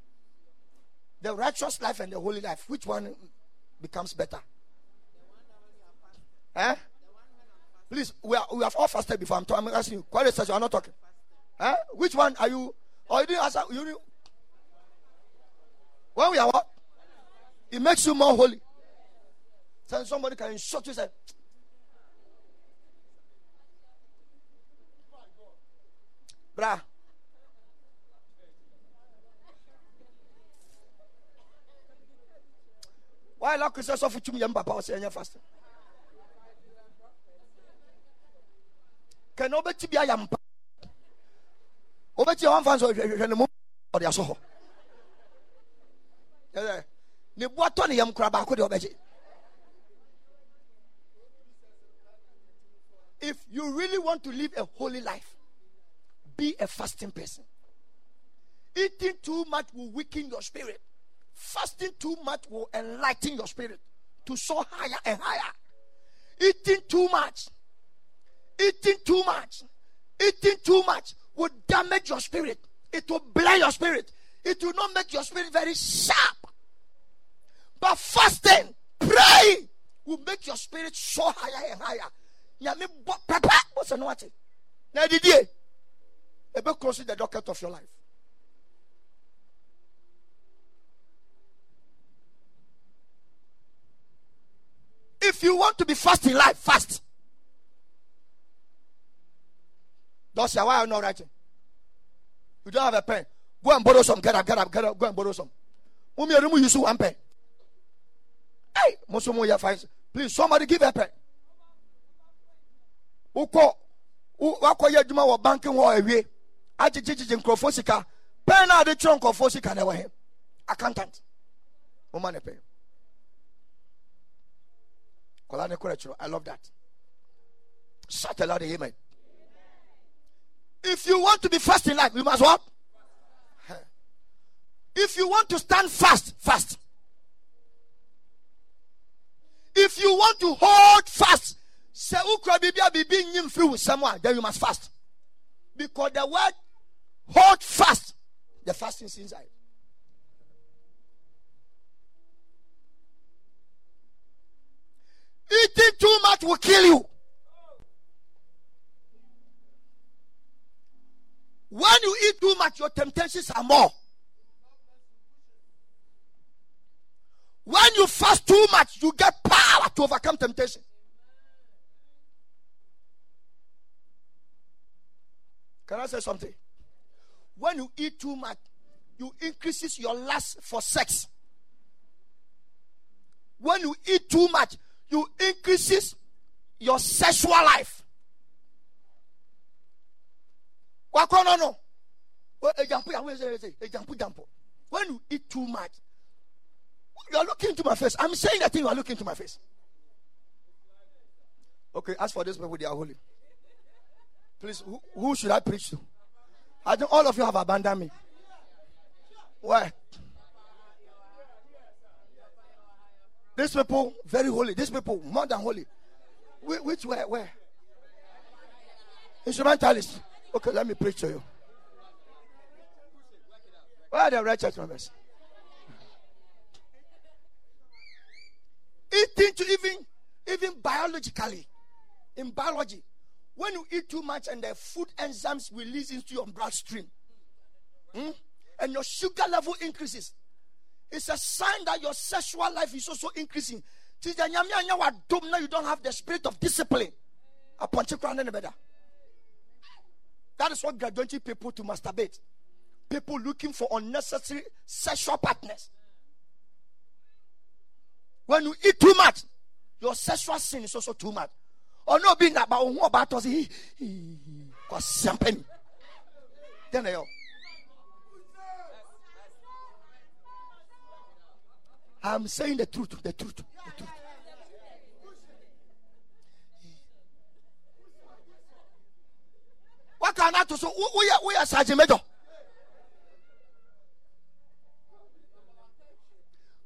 the righteous life and the holy life, which one becomes better? Eh? Please, we, are, we have all fasted before. I'm, talking, I'm asking you. Quite you are not talking. Which one are you? Or you didn't answer? You when we are what? It makes you more holy. Then somebody can shut you say, Brah. Why la Christian so fuchum yam papa say fast? Can obeti bia yam pa. Ne ode aso ho. Eh, ne ne yam kura ba ko de obeti. If you really want to live a holy life, be a fasting person. Eating too much will weaken your spirit. Fasting too much will enlighten your spirit to soar higher and higher. Eating too much, eating too much, Eating too much will damage your spirit. It will blur your spirit. It will not make your spirit very sharp. But fasting, praying, will make your spirit so higher and higher. Bɔ pɛpɛ what's the what? Na didie, ebe cross the docket of your life. If you want to be fast in life, fast. Does your wife not writing? You don't have a pen. Go and borrow some. Get up, get up, get up. Go and borrow some. Mummy, use one pen. Hey, Musumu, you find. Please, somebody give a pen. Uko, wakɔ yɛ adwuma wɔ banki hɔ awie agyegyegyegye nkurɔfoɔ sika pɛn na ade kyerɛ nkurɔfoɔ sika na ɛwɔ accountant woma ne pɛn kɔla ne korɛ kyerɛ i love that shout aloud amen if you want to be fast in life you must what? If you want to stand fast fast. If you want to hold fast nyim firi wo then you must fast. Because the word hold fast the fasting is inside eating too much will kill you when you eat too much your temptations are more when you fast too much you get power to overcome temptation Can I say something? When you eat too much, you increases your lust for sex. When you eat too much, you increases your sexual life. When you eat too much, you are looking into my face. I'm saying that thing, you are looking into my face. Okay, as for this people, they are holy. Please, who, who should I preach to? I think all of you have abandoned me. Why? These people, very holy. These people, more than holy. Which, where? Where? Instrumentalist. Okay, let me preach to you. Where are the church members? Eating to even, even biologically, in biology, when you eat too much and the food enzymes release into your bloodstream hmm, and your sugar level increases, it's a sign that your sexual life is also increasing. Now you don't have the spirit of discipline. That is what graduating people to masturbate. People looking for unnecessary sexual partners. When you eat too much, your sexual sin is also too much ɔno obi na ba ohun ɔba atɔ si kɔsɛmpɛni dɛn na yɛ o. I'm saying the truth, the truth, the truth. We are Sergeant Major.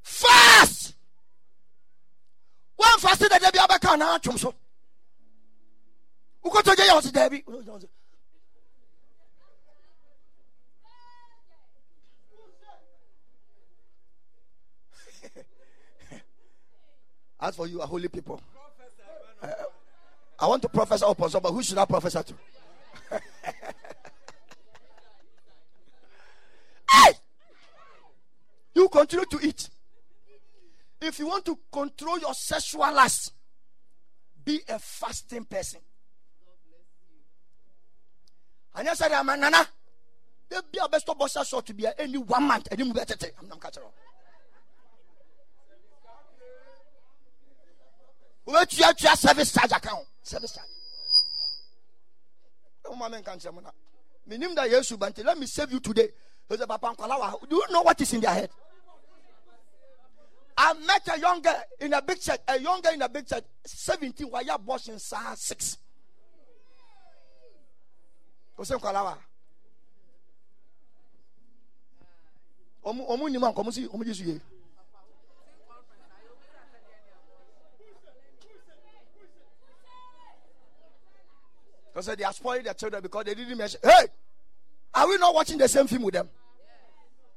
Fast. That they be able to na so wokɔtɔ gye As for you, are holy people. Uh, I want to prophesy upon somebody. Who should I prophesy to? Hey! You continue to eat. If you want to control your sexual lust, be a fasting person. Anyɛ sɛ de ama nana. They be da bia wobɛsɔ bɔsa short bia ɛni one month ɛni mu bɛtete amnam ka kyerɛ wobɛtuatua service charge account. Service charge woma menka nkyerɛ mo na menim da yesu ba nti let me save you today. Do you know what is in their head? I met a young girl in a big church, a young girl in a big church, 17, while you're abortion, six? Ɔsɛ nkwalaa wa ɔmo ɔmo nim a nkɔmo I said they are spoiling their children because they didn't mention. Hey, are we not watching the same film with them?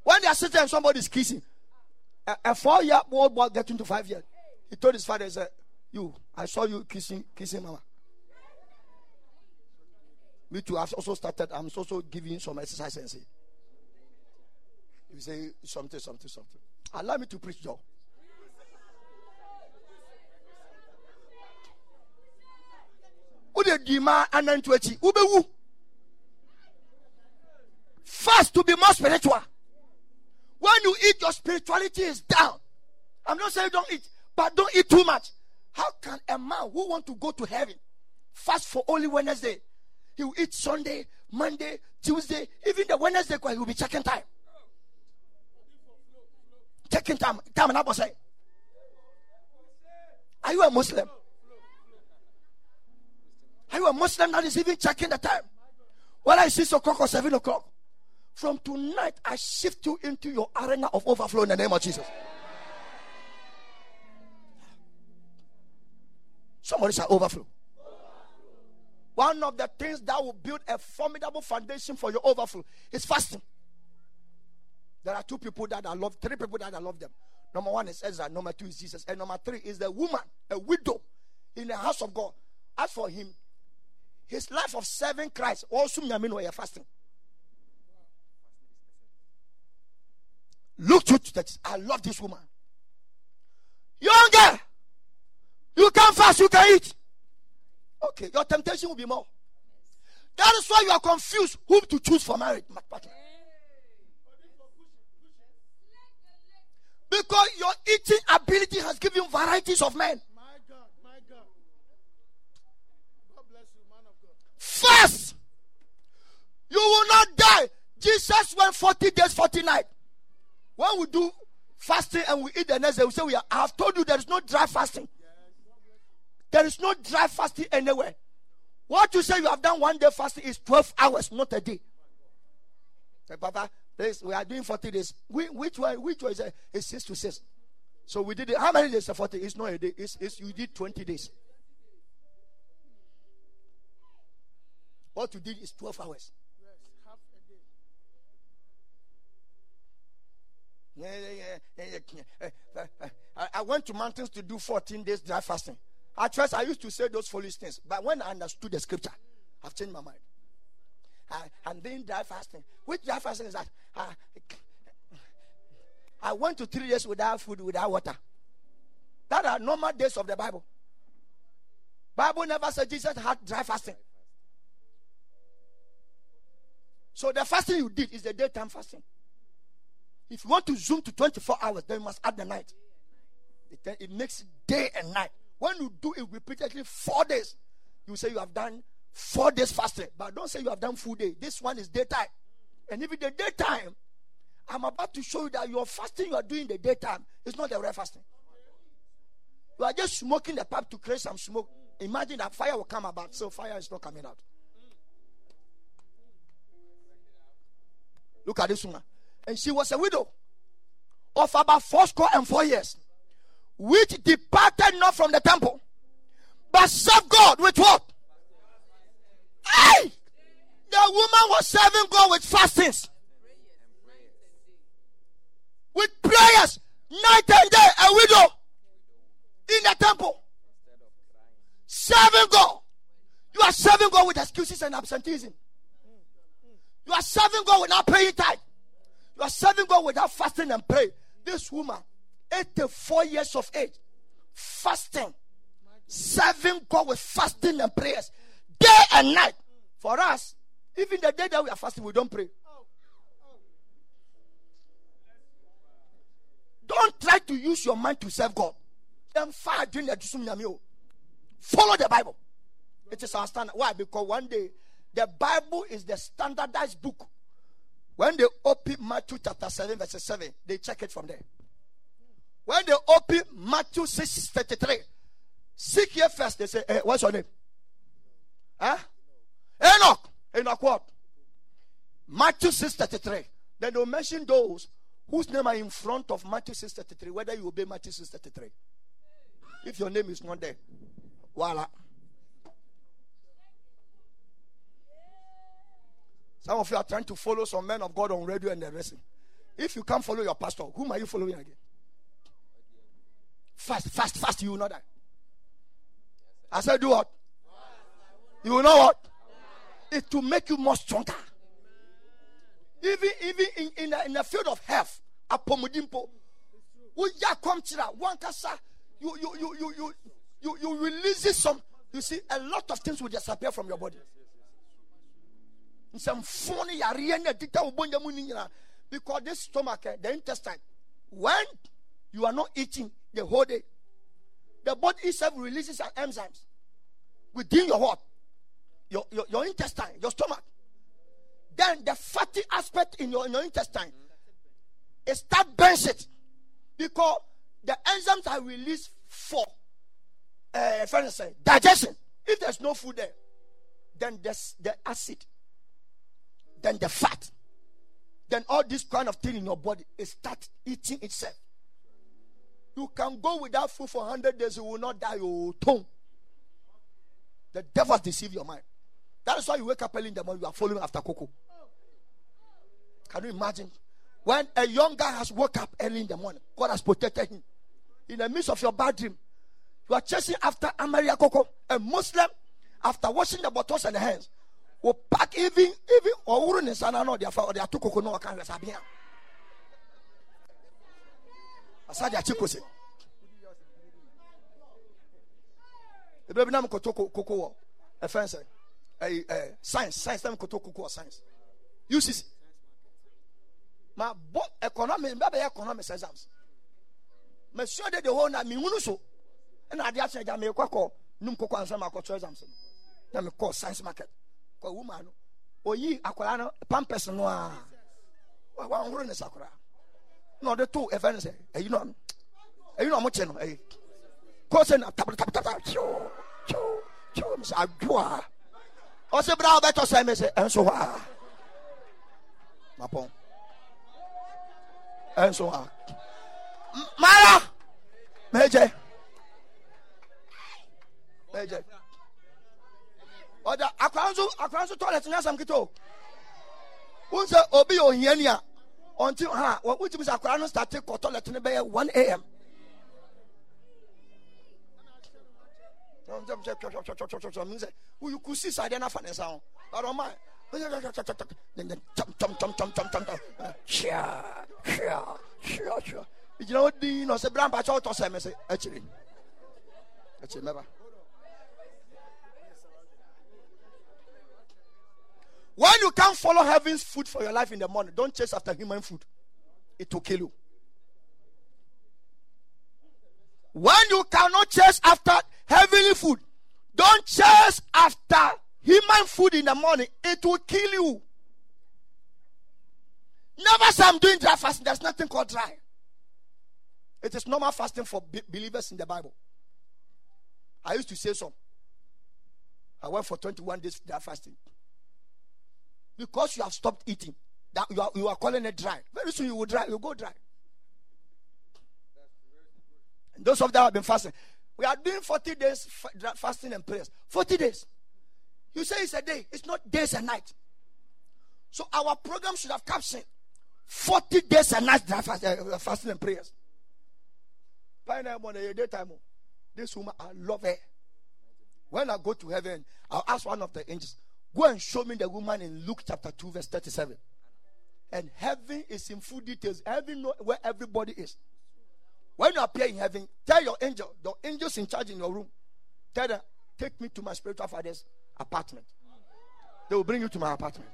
When they are sitting and somebody is kissing, a, a four-year old boy getting to five years, he told his father, he said, "You, I saw you kissing, kissing mama." Me too. I've also started. I'm also giving some exercise and eh. say, you say something, something, something. Allow me to preach, Joe. Wode di ma anantu akyi. Wobɛwu fast to be more spiritual. When you eat your spirituality is down. I'm not saying don't eat but don't eat too much. How can a man who want to go to heaven fast for only wednesday? He will eat sunday monday tuesday even the wednesday he will be checking time. Checking time. Time and say. Are you a muslim are you a Muslim that is even checking the time? Whether it's 6 o'clock or 7 o'clock. From tonight, I shift you into your arena of overflow in the name of Jesus. Somebody say overflow. One of the things that will build a formidable foundation for your overflow is fasting. There are two people that I love, three people that I love them. Number one is Ezra, number two is Jesus, and number three is the woman, a widow in the house of God. As for him, his life of serving Christ also mean we are fasting. Look to that. I love this woman. Younger, you can fast, you can eat. Okay, your temptation will be more. That is why you are confused whom to choose for marriage. Because your eating ability has given varieties of men. Fast. You will not die. Jesus went 40 days, 40 nights. When we do fasting and we eat the next day, we say, we are, I have told you there is no dry fasting. There is no dry fasting anywhere. What you say you have done one day fasting is 12 hours, not a day. Say, Papa, please, we are doing 40 days. We, which one? Which one is a, is six to six? So we did it. How many days? 40. It's not a day. It's, it's you did 20 days. What you did is 12 hours. Yes, half a day. I went to mountains to do 14 days dry fasting. At first, I used to say those foolish things, but when I understood the scripture, I've changed my mind. I, am doing dry fasting. Which dry fasting is that? I, I went to three days without food, without water. That are normal days of the Bible. Bible never said Jesus had dry fasting. So the fasting you did is the daytime fasting. If you want to zoom to 24 hours, then you must add the night. It, it makes day and night. When you do it repeatedly four days, you say you have done four days fasting. But don't say you have done full day. This one is daytime. And if it's the daytime, I'm about to show you that your fasting you are doing the daytime is not the real fasting. You are just smoking the pipe to create some smoke. Imagine that fire will come about. So fire is not coming out. Look at this woman. And she was a widow of about four score and four years, which departed not from the temple, but served God with what? Hey! The woman was serving God with fastings, with prayers, night and day, a widow in the temple, serving God. You are serving God with excuses and absenteeism. You are serving God without paying tithe. You are serving God without fasting and pray. This woman, 84 years of age, fasting, serving God with fasting and prayers, day and night. For us, even the day that we are fasting, we don't pray. Don't try to use your mind to serve God. Oh. Follow the Bible. It is our standard. Why? Because one day the Bible is the standardized book. When they open Matthew chapter 7, verse 7, they check it from there. When they open Matthew 6 33, seek here first. They say, hey, eh, What's your name? Huh? Enoch. Enoch what? Matthew 6 33. Then they'll mention those whose name are in front of Matthew 6 33, whether you obey Matthew 6 33. If your name is not there, voila. Some of you are trying to follow some men of God on radio and the rest. If you can't follow your pastor, whom are you following again? Fast, fast, fast, you will not die. I said, do what? You will know what? It will make you more stronger. Even even in, in, the, in the field of health, wankasa, you you you you you you you release some. You see, a lot of things will disappear from your body. Some funny because this stomach, eh, the intestine, when you are not eating the whole day, the body itself releases enzymes within your heart, your, your, your intestine, your stomach. Then the fatty aspect in your, in your intestine, it start burns it because the enzymes are released for uh, for instance, digestion. If there's no food there, then there's the acid, then the fat, then all this kind of thing in your body it start eating itself. You can go without food for 100 days, you will not die. Oh, tongue. The devil deceive your mind. That is why you wake up early in the morning, you are following after Coco. Can you imagine? When a young guy has woke up early in the morning, God has protected him. In the midst of your bad dream, you are chasing after Amaria Coco, a Muslim, after washing the bottles and the hands. Will pack even, even, or wouldn't the son know their father, they are two cocoa no can resabia. Asadi achikose. The baby nam koto koko, a fence, a science, science, them koto koko science. UCC. My book economics, maybe economics exams. Monsieur de the whole na mi so ɛna adeɛ akyerɛ gya mekɔ kɔ num kɔkɔ ansa ma akɔtɔ exams no na mekɔ science market kɔ wuma no oyi akwadaa no pampers no a wanhoro ne sakora na ɔde to ɛfɛ no sɛ ɛyi no ɛyi no ɔmo kye no ɛyi kɔ sɛ na tabataba kyew kyew kyew mi sɛ adwo a. Ɔsɛ bere a ɔbɛtɔ sɛ mi sɛ ɛnso hɔ a. Mapɔn. Ɛnso hɔ a. Mara! Mɛgye bɛgye ɔda akwa nso akwa nso toilet nyɛ asɛm ketewa wọn sɛ obi yɛ ohiani a ɔnti ha wotumi sɛ akwaraa no start toilet no one am sɛ woyi kusi saa deɛ nafa ne nsa ho but ɔma gyina hɔ din na ɔsɛ bra mpakyɛ wotɔ sɛ me sɛ akyiri akyiri mɛba When you can't follow heaven's food for your life in the morning, don't chase after human food. It will kill you. When you cannot chase after heavenly food, don't chase after human food in the morning. It will kill you. Never say I'm doing dry fasting. There's nothing called dry. It is normal fasting for believers in the Bible. I used to say so. I went for 21 days dry fasting because you have stopped eating. That you are, you are calling it dry. Very soon you will dry. You go dry. And those of that have been fasting. We are doing 40 days fasting and prayers. 40 days. You say it's a day. It's not days and night. So our program should have captioned 40 days and nights uh, fasting and prayers. Daytime. This woman, I love her. When I go to heaven, I'll ask one of the angels, Go and show me the woman in Luke chapter 2, verse 37. And heaven is in full details. Heaven know where everybody is. When you appear in heaven, tell your angel, the angels in charge in your room, tell them, take me to my spiritual father's apartment. They will bring you to my apartment.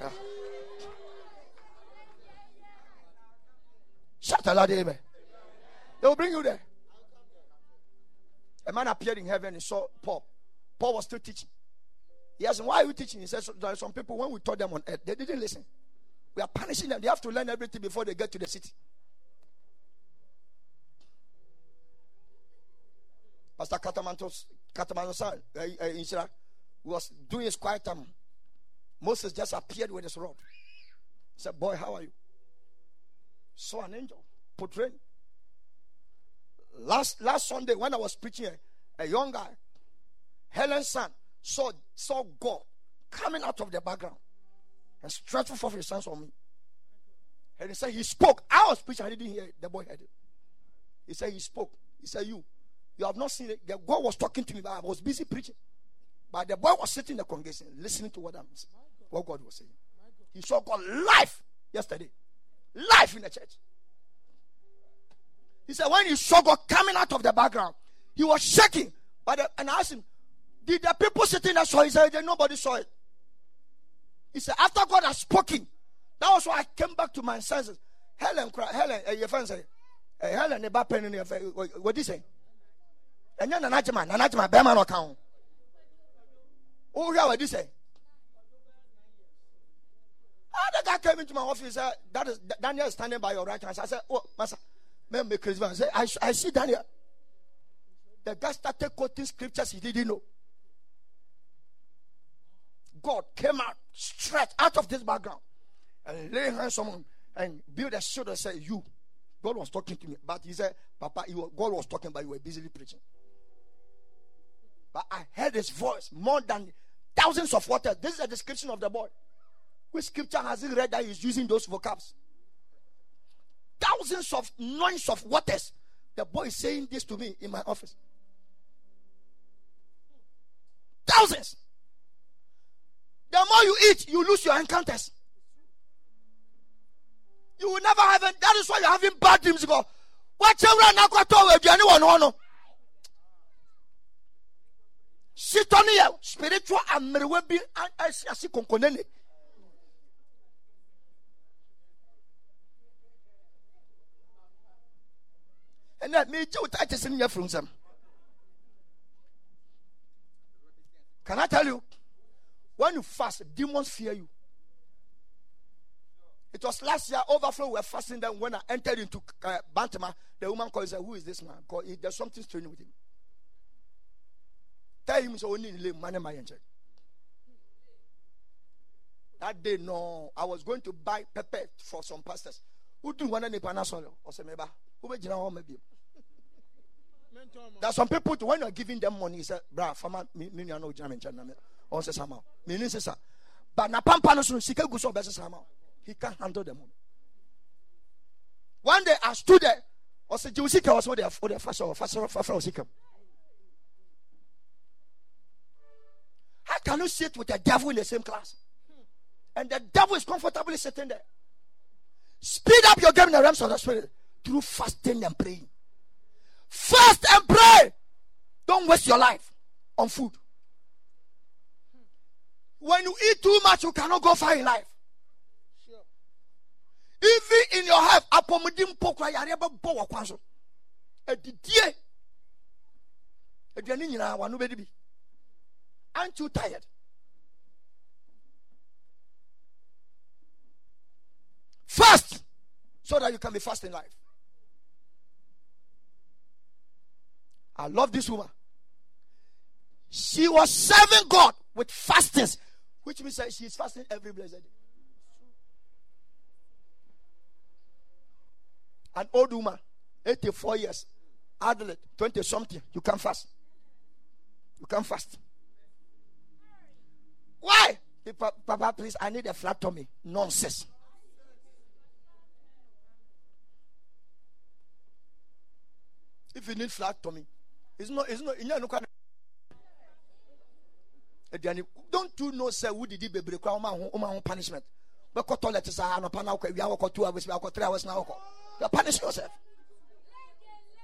Yeah. Shout aloud, amen. They will bring you there. A man appeared in heaven and saw Paul. Paul was still teaching. He asked Why are you teaching? He says, There are some people, when we taught them on earth, they didn't listen. We are punishing them. They have to learn everything before they get to the city. Pastor Katamantos, Katamantosan uh, uh, was doing his quiet time. Moses just appeared with his rod. He said, Boy, how are you? Saw an angel portraying. Last last Sunday, when I was preaching, a, a young guy, Helen's son, saw, saw God coming out of the background and stretching forth his hands on me. And he said, He spoke. I was preaching, I didn't hear it. The boy heard it. He said, He spoke. He said, You, you have not seen it. The God was talking to me, but I was busy preaching. But the boy was sitting in the congregation listening to what I'm saying, what God was saying. He saw God live yesterday. Live in the church. He said, when he saw God coming out of the background, he was shaking. But the, and I asked him, Did the people sitting there saw it? He said, Nobody saw it. He said, After God has spoken, that was why I came back to my senses. Helen, Helen, uh, your friend say, uh, Helen, the back in your What did he say? And then Nanajima, Nanajima, Beman account. Oh, yeah, what did he say? Ah, the guy came into my office. Uh, that is Daniel is standing by your right hand. I said, "Oh, master, man, make man." Said, I, "I see Daniel." The guy started quoting scriptures he didn't know. God came out straight out of this background and lay hands on him and build a shield and say, "You." God was talking to me, but he said, "Papa, was, God was talking, but you were busily preaching." But I heard his voice more than thousands of waters. This is a description of the boy. Which scripture has he read that he's using those vocabs? Thousands of noise of waters. The boy is saying this to me in my office. Thousands. The more you eat, you lose your encounters. You will never have. That is why you're having bad dreams. Go, watch out now. Go to anyone. No, Sit on here. Spiritual and I see konkonene. And that made you touch us in your from. Can I tell you? When you fast, demons fear you. It was last year, overflow. We were fasting. Then when I entered into uh, Bantama, the woman called and said, Who is this man? God, there's something strange with him. Tell him so only money my That day, no, I was going to buy pepper for some pastors. Who do one any panasol or say meba? Who be general maybe? There are some people when you're giving them money, you say, Bra, farmer, me, me, no German channel. On say somehow. Me, say, But na pampa no so, sika guso best somehow. He can't handle the money. One day I stood there. I said, You see, I was there first or first or first or How can you sit with the devil in the same class? And the devil is comfortably sitting there. Speed up your game in the realms of the spirit through fasting and praying. Fast and pray. Don't waste your life on food. When you eat too much, you cannot go far in life. Sure. Even in your health, apɔmuden mpo kora yare bɛbɔ wɔ kwan so. Adidie. Aduane nyinaa wano bɛdi bi. Aren't you tired? Fast so that you can be fast in life. I love this woman. She was serving God with fastings, which means that she is fasting every blessed day. An old woman, 84 years, adult, 20 something, you can fast. You can fast. Why? Papa, please, I need a flat tummy. Nonsense. If you need flat tummy, it's not, it's not, not, aduane don't you know sɛ wodidi bebree koraa woma ho punishment? Bɛkɔ toilet saa anɔpa na wokɔ awia wɔkɔ two hours bi akɔ three hours na wokɔ you are punishing yourself.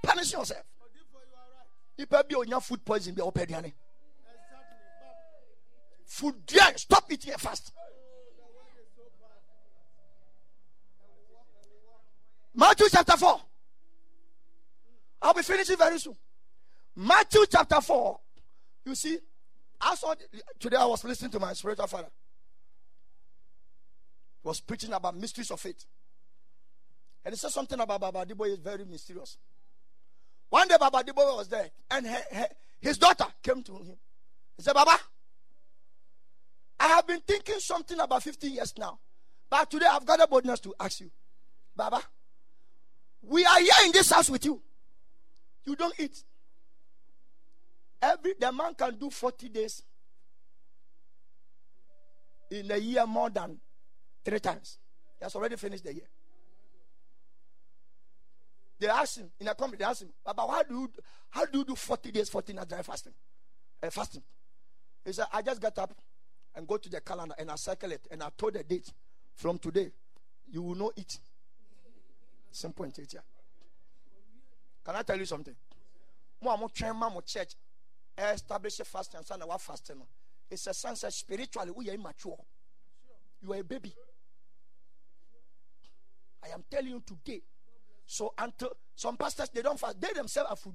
Punishing yourself. Nipa bi onya food poison bi a aduane. Food duane stop it fast. Matthew chapter 4 I'll be finishing very soon. Matthew chapter 4 you see I saw today. I was listening to my spiritual father. He was preaching about mysteries of faith, and he said something about Baba Adeboye is very mysterious. One day, Baba Adeboye was there, and his daughter came to him. He said, "Baba, I have been thinking something about 15 years now, but today I've got a boldness to ask you, Baba. We are here in this house with you. You don't eat. Every the man can do 40 days in a year more than three times. He has already finished the year. They asked him in a comment, they asked him, About how do you how do you do 40 days, 14 nights dry fasting? Uh, fasting. He said, I just get up and go to the calendar and I circle it and I told the date from today, you will not eat. Simple and teacher. Can I tell you something? Mo mo church establish a fasting and what fasting. It's a sense of spiritually we are immature. You are a baby. I am telling you today. So until some pastors they don't fast, they themselves are food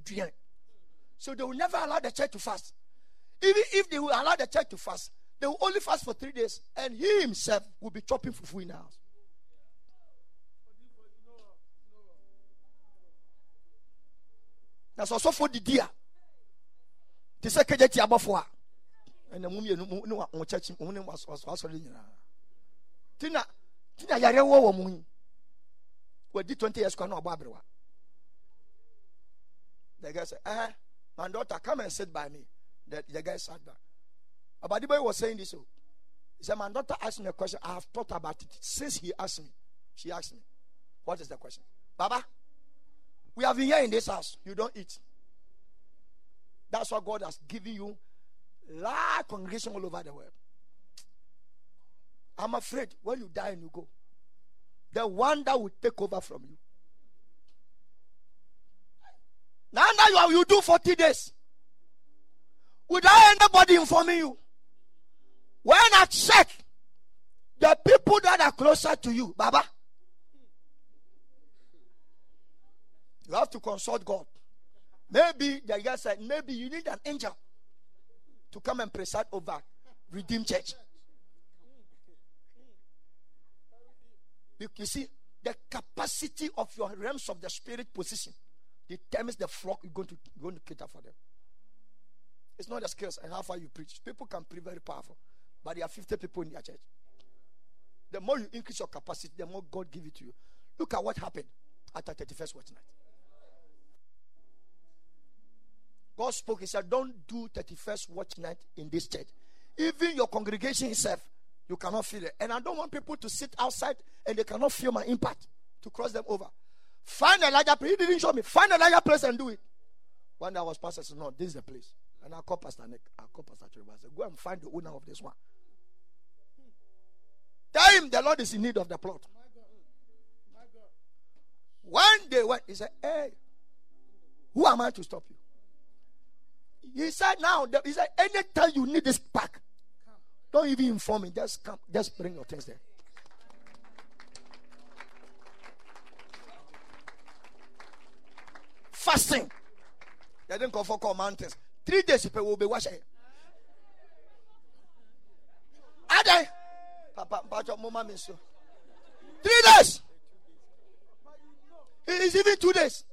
So they will never allow the church to fast. Even if they will allow the church to fast, they will only fast for three days, and he himself will be chopping fufu in the house. na sɛ ɔsɔfoɔ didi a te sɛ kagya ti abɔfoɔ a ɛna mu mmienu ne wɔn kyɛkyi mu ne wasɔre nyinaa. Tina tina yare wɔ wɔn yi. Wɔdi twenty years kwan na ɔbɔ aberewa the guy said eh my daughter come and sit by me. The, the guy sat down. Baba Adeboye was saying this so he said my daughter asked me a question. I have thought about it since he asked me. She asked me what is the question? Baba we have been here in this house. You don't eat. That's why God has given you large congregation all over the world. I'm afraid when you die and you go, the one that will take over from you. Now, now you, are, you do 40 days without anybody informing you. When I check the people that are closer to you, Baba, You have to consult God. Maybe the guy said, maybe you need an angel to come and preside over Redeemed Church. You see, the capacity of your realms of the spirit position determines the flock you're going to, you're going to cater for them. It's not the skills and how far you preach. People can preach very powerful, but there are 50 people in their church. The more you increase your capacity, the more God give it to you. Look at what happened at the 31st watch night. God spoke, He said, Don't do 31st watch night in this church. Even your congregation itself, you cannot feel it. And I don't want people to sit outside and they cannot feel my impact to cross them over. Find a larger place. He didn't show me. Find a larger place and do it. One day I was pastor said, No, this is the place. And I called Pastor Nick. I called Pastor Trevor. I said, Go and find the owner of this one. Tell him the Lord is in need of the plot. One day, went, he said, Hey, who am I to stop you? He said, now, he said, anytime you need this pack, don't even inform me. Just come, just bring your things there. Fasting. They didn't go for call mountains. Three days people will be washing. Are they? Papa, Papa, Mama, Three days. It is even two days.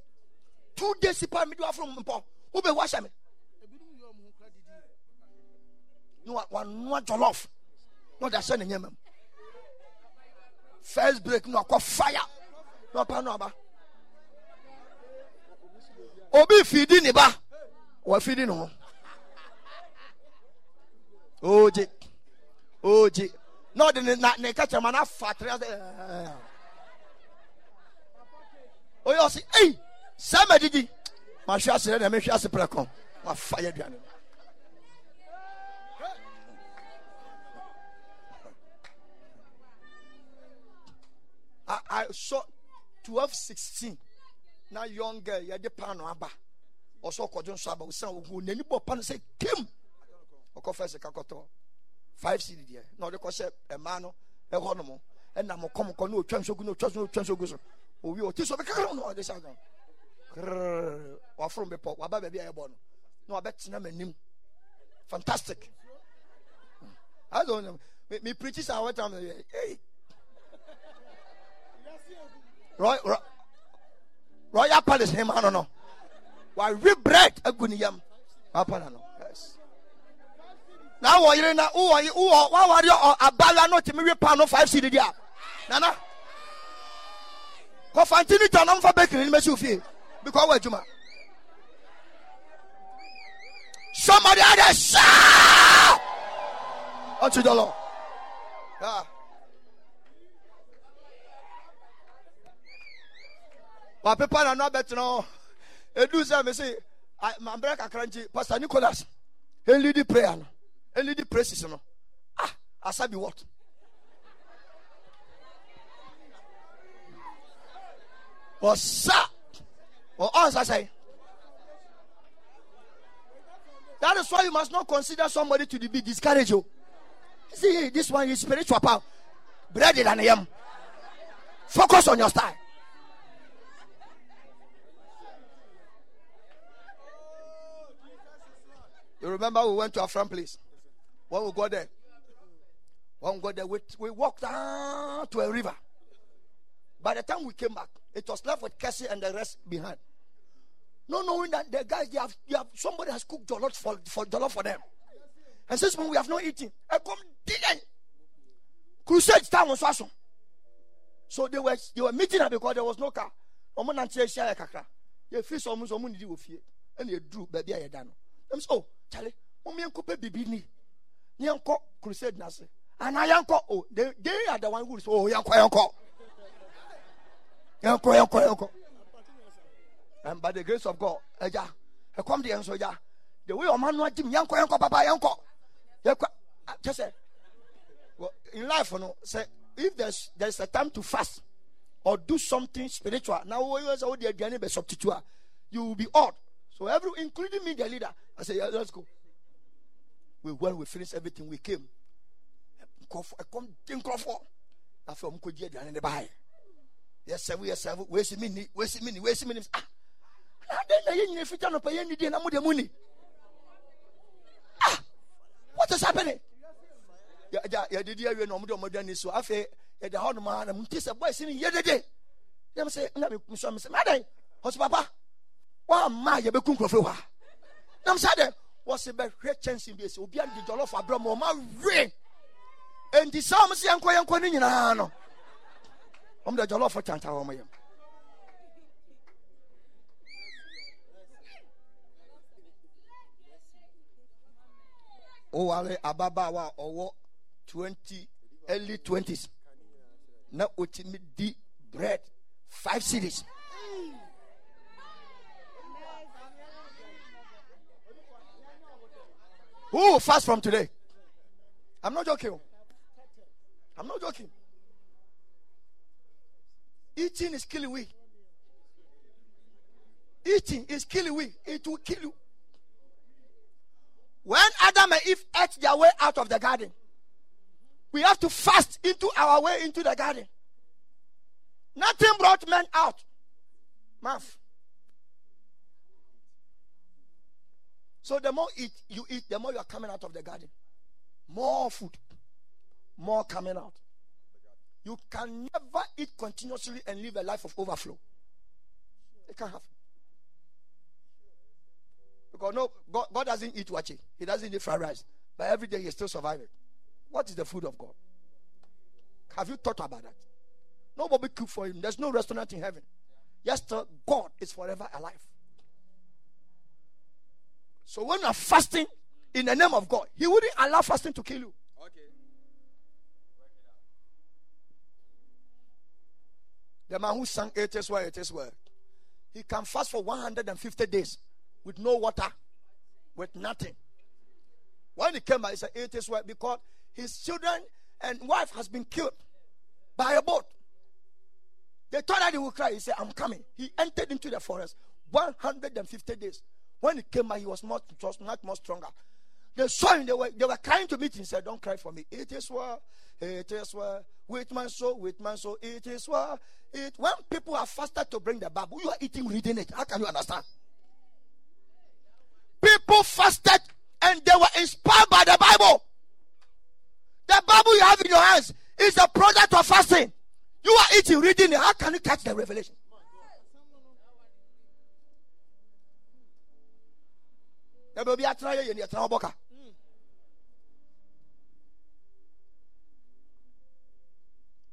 Two days. People, from Who be washing me? Na wanoa jollof na ɔde ahyɛ ne nneɛma mu first break na ɔkɔ fire. Na ɔpa na ɔba obi fidi ne ba. Wafidi ne ho ogye ogye na ɔde ne na ne kakyɛ ma na afa tere ase oyɛ ɔsi eyi sɛ ma didi. Ma hwɛ ase na mehwɛ ase pɛrɛ kɔn ma fa yɛ aduane. I, I saw 12, 16. Now young girl, you had the pan aba. Also, Kodjon Saba, who sang who nani bo pan say, Kim. Oko first kakoto. Five CD there. No, the kose a mano, a honomo. And now come on, no chance, no chance, no chance, no Oh, you tis of a car no, this out. Or from the pop, Waba baby, I born. No, I bet Sinam Fantastic. I don't know. Me preaches our time. Hey, Roy, Roy, Royal Palace him I don't. Why we bread a good yam. Yes. Now what you know who are you who are why are you uh, a bala not to me pound five city dia. Nana. Ko fantini tanam for bakery in mesu fie because we juma. Somebody had a shout unto the Lord. Yeah. Wapepa na no abɛtena hɔ ɛdu sɛ me se mabrɛ kakra nti pastor nicholas ɛnlidi prayer no ɛnlidi praises no ah asa bi what? Ɔsa! Ɔnsa sɛe. That is why you must not consider somebody to be discouraged you see this one is spiritual power. Bread than him focus on your style You remember we went to our front place. When we got there, when we got there, we, we walked down to a river. By the time we came back, it was left with Cassie and the rest behind. No knowing that the guys, they have, they have somebody has cooked jollof for, for jollof for them. And since when we have not eaten, I come digging. Crusade time was awesome. So they were they were meeting her because there was no car. Omo nante share kakra. Ye fi so omo so. And ye drew baby aye. Them oh, Charlie, mo me enko pe bibi ni. Ni enko crusade na se. And I enko oh, they they are the one who say, oh, enko enko. Enko enko enko. And by the grace of God, eh, eja, e eh, come the enso ja. The way oman no agim enko enko papa enko. Enko ah, just say well, in life, you know, say if there's there's a time to fast or do something spiritual, now oh, oh, the substitute, you will be odd. So every including me, the leader, I say, yeah, let's go. We when we finished everything, we came. I come think of I feel I'm going to the buy. Yes, sir, yes, sir. Where's the mini? Where's the mini? Where's the mini? Ah, then you fit on a pay any day and I'm with the money. Ah, what is happening? yɛdedi awie na ɔmode ɔmɔda ni so afei yɛde hɔ noma na mte sɛ bɔɛ sini yɛdede yɛm sɛ na mesɔ me sɛ madan ɔsɛ papa woamma yɛbɛku nkurɔfo hɔ a. Nam sɛ dɛ wɔse bɛhwɛ kyɛnse bi sɛ obia de jɔlɔfo abrɛ ma ɔma we enti sɛ ɔm sɛ yɛnkɔ yɛnkɔ no nyinaa no ɔmde jɔlɔfo kyanta wɔ m yɛm woware ababaawa a ɔwɔ 20 early 20s na otimi di bread five cities who will fast from today i'm not joking i'm not joking eating is killing we eating is killing we it will kill you when adam and eve ate their way out of the garden we have to fast into our way into the garden. Nothing brought men out. Mouth. So the more eat you eat, the more you are coming out of the garden. More food. More coming out. You can never eat continuously and live a life of overflow. It can't happen. Because no, God, God doesn't eat waakye. He doesn't eat fried rice. But every day he's still surviving. What is the food of God? Have you thought about that? Nobody cook for him. There's no restaurant in heaven. Yes, God is forever alive. So when you're fasting in the name of God, He wouldn't allow fasting to kill you. Okay. The man who sang it is where it is where he can fast for 150 days with no water, with nothing. When he came back, he said, It is where because his children and wife has been killed by a boat. They thought that he would cry. He said, I'm coming. He entered into the forest 150 days. When he came back, he was much, was much stronger. They saw him, they were, they were crying to meet him. He said, Don't cry for me. It is well, it is well. With my soul, with my soul, it is well. It, when people are fasted to bring the Bible, you are eating, reading it. How can you understand? People fasted and they were inspired by the Bible. The Bible you have in your hands is a product of fasting. You are eating, reading it. How can you catch the revelation?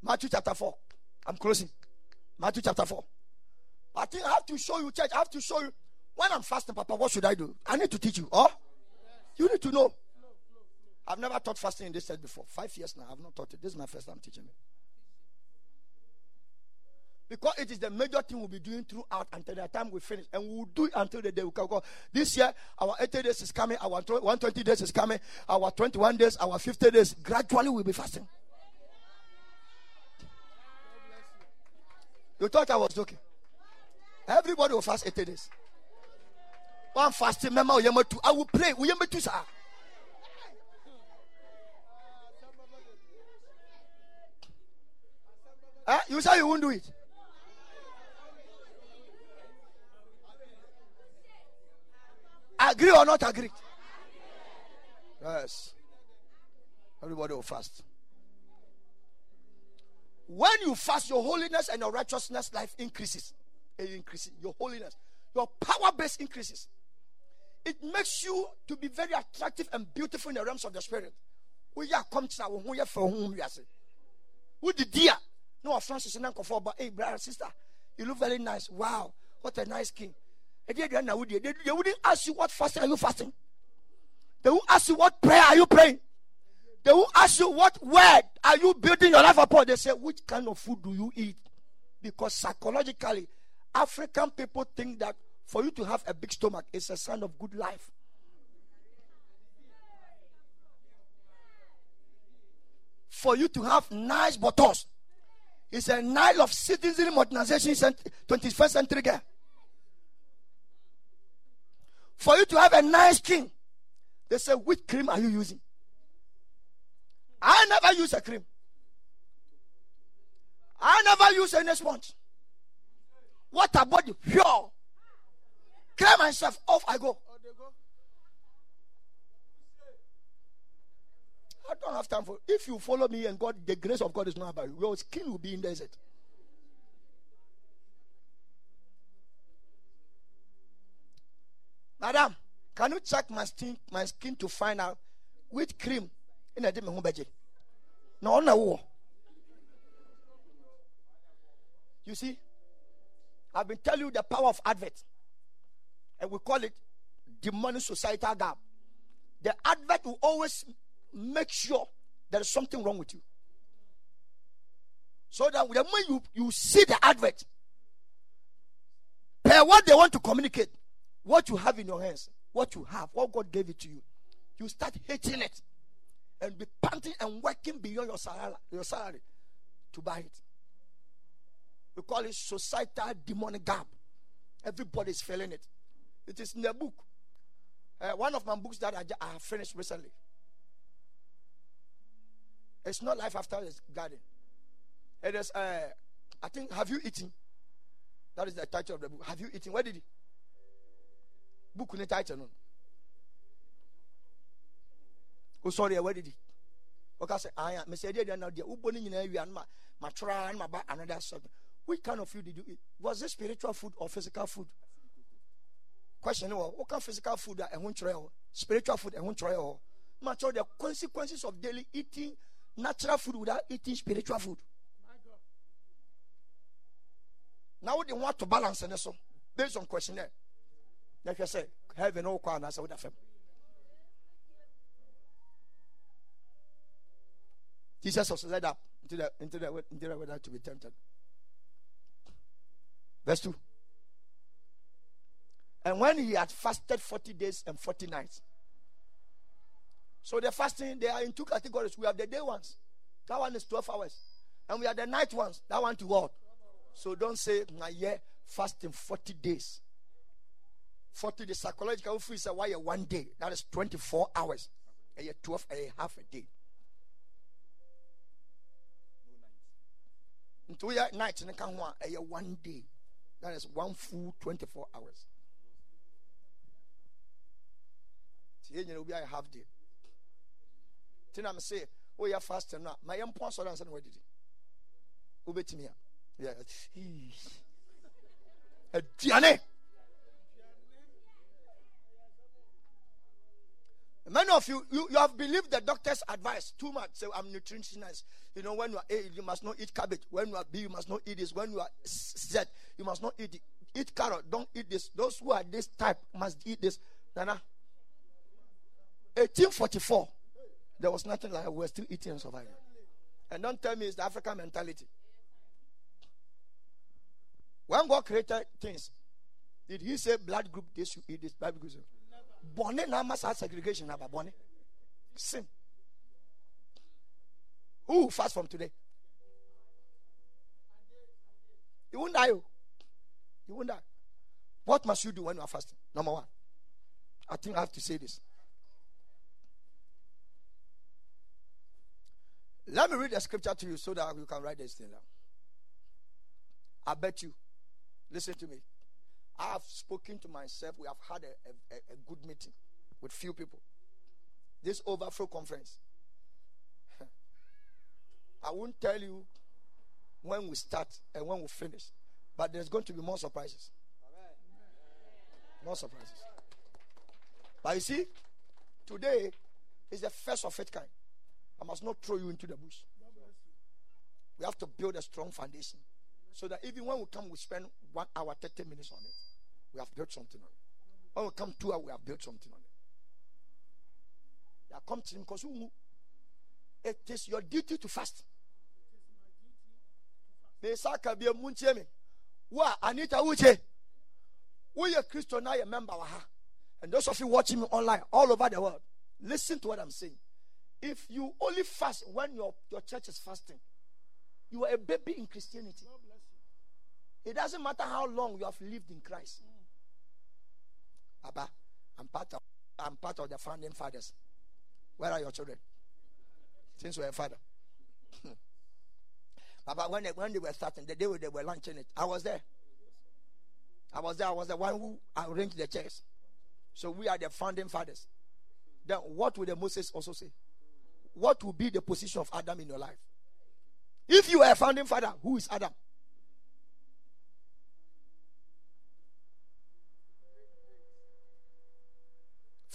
Matthew chapter 4. I'm closing. Matthew chapter 4. I think I have to show you, church. I have to show you. When I'm fasting, Papa, what should I do? I need to teach you. Oh? You need to know. I've never taught fasting in this church before. Five years now, I've not taught it. This is my first time teaching it. Because it is the major thing we'll be doing throughout until the time we finish. And we'll do it until the day we go. This year, our 80 days is coming, our 120 days is coming, our 21 days, our 50 days. Gradually, we'll be fasting. You thought I was joking? Everybody will fast 80 days. One fasting, member, I will pray. Huh? Eh? You say you won't do it. Agree or not agree? Yes. Everybody will fast. When you fast, your holiness and your righteousness life increases. It increases. Your holiness, your power base increases. It makes you to be very attractive and beautiful in the realms of the spirit. We are come to our home for whom we are. Who the dear? No, and Uncle for, but hey, brother, sister, you look very nice. Wow, what a nice king. They wouldn't ask you what fasting are you fasting. They will ask you what prayer are you praying. They will ask you what word are you building your life upon. They say, which kind of food do you eat? Because psychologically, African people think that for you to have a big stomach is a sign of good life. For you to have nice bottles is a Nile of citizen modernization 21st century girl. For you to have a nice skin, they say, which cream are you using? I never use a cream. I never use any sponge. What about the pure? Clear myself off, I go. I don't have time for if you follow me and God, the grace of God is not about you, your skin will be in desert. Madam, can you check my skin, my skin to find out which cream in a demi budget? No, no. You see, I've been telling you the power of advert, and we call it the demonic societal gap. The advert will always make sure there is something wrong with you. So that the moment you, you see the advert, per what they want to communicate, what you have in your hands, what you have, what God gave it to you, you start hating it and be panting and working beyond your salary, your salary to buy it. We call it societal demonic gap. Everybody is feeling it. It is in the book. Uh, one of my books that I, I have finished recently. It's not life after the garden. It is, uh, I think, have you eaten? That is the title of the book. Have you eaten? Where did he? Book ne title no. O sorry where did he ɔka sɛ aya ah, mesɛ deɛ deɛ na deɛ wobɔ no nyinaa awia no ma matwerɛ no maba another subject which kind of food did you eat? Was it spiritual food or physical food? Question oh, wɔ woka physical food a ɛho nkyerɛ hɔ spiritual food eh, ɛho nkyerɛ hɔ oh? makyerɛ the consequences of daily eating natural food without eating spiritual food. Na wode ho ato balance ne so based on questionnaire Oh, na hwɛ sɛ heaven wokɔ anaasɛ woda fam Jesus was led up into the, into the, into the weather to be tempted. Verse 2. And when he had fasted 40 days and 40 nights. So the fasting, they are in two categories. We have the day ones. That one is 12 hours. And we have the night ones. That one to what? So don't say, my year fasting 40 days. 40 the psychological free say why one day? That is 24 hours. A 12 a half a day. Into your night in can one day. That is one full 24 hours. You will be a half day. Tin am say oh yeah fasting now my young point so dance what did it ubetimi yeah aduane Many of you, you, you have believed the doctor's advice too much. Say, I'm nutritionist. You know, when you are A, you must not eat cabbage. When you are B, you must not eat this. When you are Z, you must not eat it. Eat carrot. Don't eat this. Those who are this type must eat this. Nana. 1844. There was nothing like. We were still eating and surviving. And don't tell me it's the African mentality. When God created things, did He say blood group this should eat this blood group? Bonne now must have segregation about bonne. Sin. Who will fast from today? You won't die. oh. You won't die. What must you do when you are fasting? Number one. I think I have to say this. Let me read the scripture to you so that you can write this thing down. I bet you. Listen to me. I have spoken to myself. We have had a, a, a good meeting with few people. This overflow conference. I won't tell you when we start and when we finish, but there's going to be more surprises. More surprises. But you see, today is the first of its kind. I must not throw you into the bush. We have to build a strong foundation so that even when we come, we spend one hour, 30 minutes on it. We have built something on it. When we come two hours, we have built something on it. You come to him because it is your duty to fast. Mesaka bi mu me. Wa Anita Uche. We are Christian now, a member of her. And those of you watching me online all over the world, listen to what I'm saying. If you only fast when your, your church is fasting, you are a baby in Christianity. It doesn't matter how long you have lived in Christ. Abba, I'm part of I'm part of the founding fathers. Where are your children? Since we're a father. Papa, when they, when they were starting, the day they were launching it, I was there. I was there. I was the one who arranged the chairs. So we are the founding fathers. Then what will the Moses also say? What will be the position of Adam in your life? If you are a founding father, who is Adam?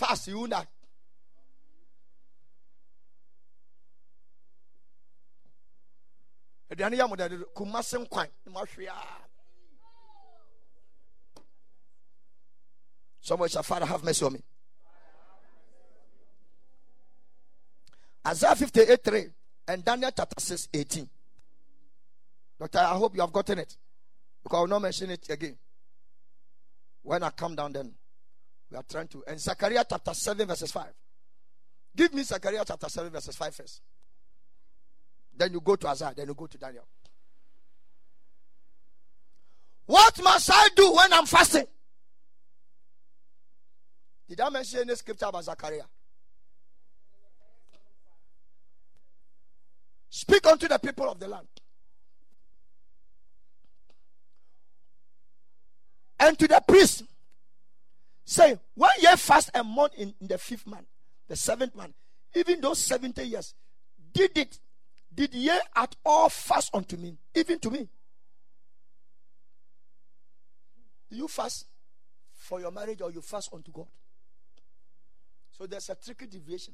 Fast, you know. aduane yɛ modade kumase nkwan na mahwe a Somebody shall Father have mercy on me. Isaiah 58 3 and Daniel chapter 6 18. Doctor, I hope you have gotten it. Because I will not mention it again. When I come down, then we are trying to. And Zechariah chapter 7, verses 5. Give me Zechariah chapter 7, verses 5 first. Then you go to Isaiah, then you go to Daniel. What must I do when I'm fasting? Did I mention any scripture about Zechariah? Speak unto the people of the land. And to the priest, say, when ye fast a month in, in the fifth month, the seventh month, even those 70 years, did it, did ye at all fast unto me, even to me? Do you fast for your marriage or you fast unto God? So there's a tricky deviation.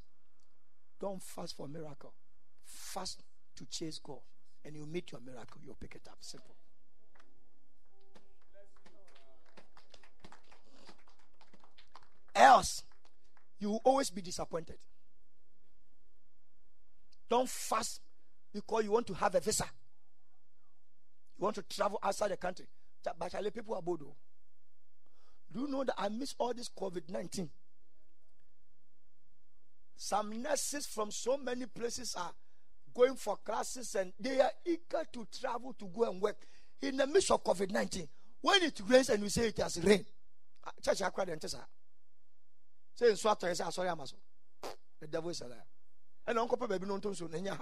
Don't fast for miracle. Fast to chase God. And you meet your miracle, you'll pick it up. Simple. Else, you will always be disappointed. Don't fast because you want to have a visa. You want to travel outside the country. But people are bodo. Do you know that I miss all this COVID 19? Some nurses from so many places are going for classes and they are eager to travel to go and work in the midst of COVID 19. When it rains and we say it has rain, ah, church, I cried and tell Say, so I say, sorry, I'm The devil is a liar. And Uncle Baby, no, so Nanya.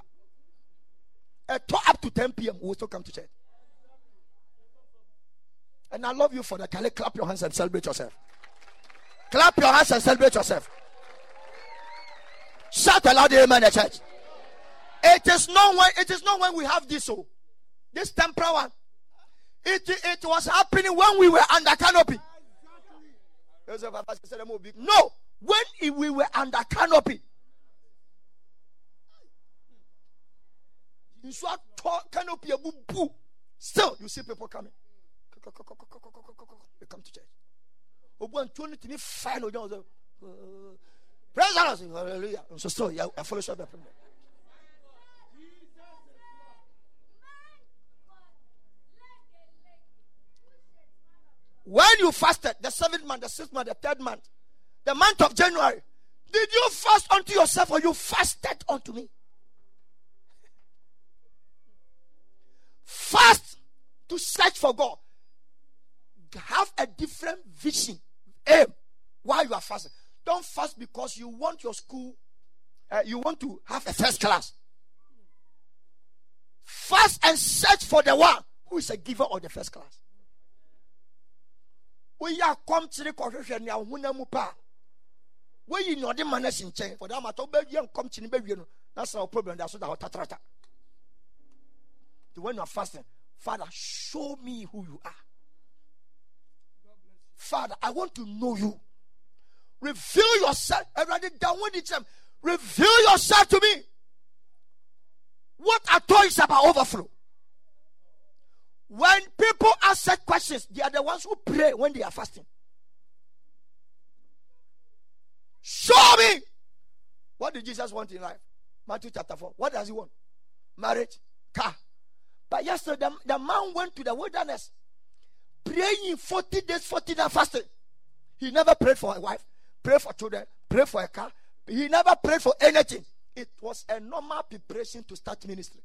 Up to 10 p.m., we still come to church. And I love you for that. Can you clap your hands and celebrate yourself? Clap your hands and celebrate yourself. Shout aloud, amen, the church. It is not when it is not when we have this oh, this temporal one. It it was happening when we were under canopy. No, when we were under canopy. You saw canopy Still, you see people coming. They come to church. Obu and twenty to me fine oh, oh, uh, Praise the Lord. Hallelujah. So still, I follow shop. When you fasted, the seventh month, the sixth month, the third month, the month of January, did you fast unto yourself or you fasted unto me? Fast to search for God. Have a different vision, aim while you are fasting. Don't fast because you want your school, uh, you want to have a first class. Fast and search for the one who is a giver of the first class. We are come to the conclusion now. wɔyi ni ɔde ma no asi nkyɛn for that matter wobɛyɛ nkɔmkyene bɛwie no na sɛ wo problem da so da hɔ tatrata when you are fasting father show me who you are. Father i want to know you. Reveal yourself everybody down with it reveal yourself to me. What are toys about overflow. When people ask questions they are the ones who pray when they are fasting Show me. What did Jesus want in life? Matthew chapter 4. What does he want? Marriage, car. But yesterday, the, the man went to the wilderness praying 40 days, 40 days fasting. He never prayed for a wife, prayed for children, prayed for a car. He never prayed for anything. It was a normal preparation to start ministry.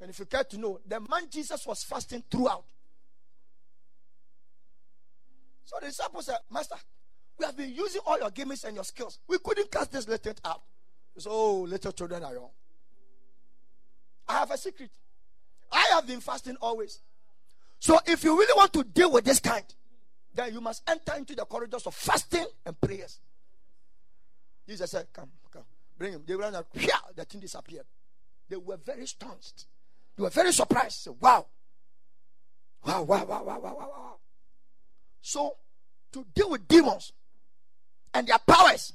And if you care to know, the man Jesus was fasting throughout. So the disciples said, Master, we have been using all your gimmicks and your skills. We couldn't cast this latent out. He said, Oh, little children are young. I have a secret. I have been fasting always. So if you really want to deal with this kind, then you must enter into the corridors of fasting and prayers. Jesus said, Come, come, bring him. They ran out, the thing disappeared. They were very stunned. They were very surprised. Wow. Wow, wow, wow, wow, wow, wow, wow. So, to deal with demons and their powers,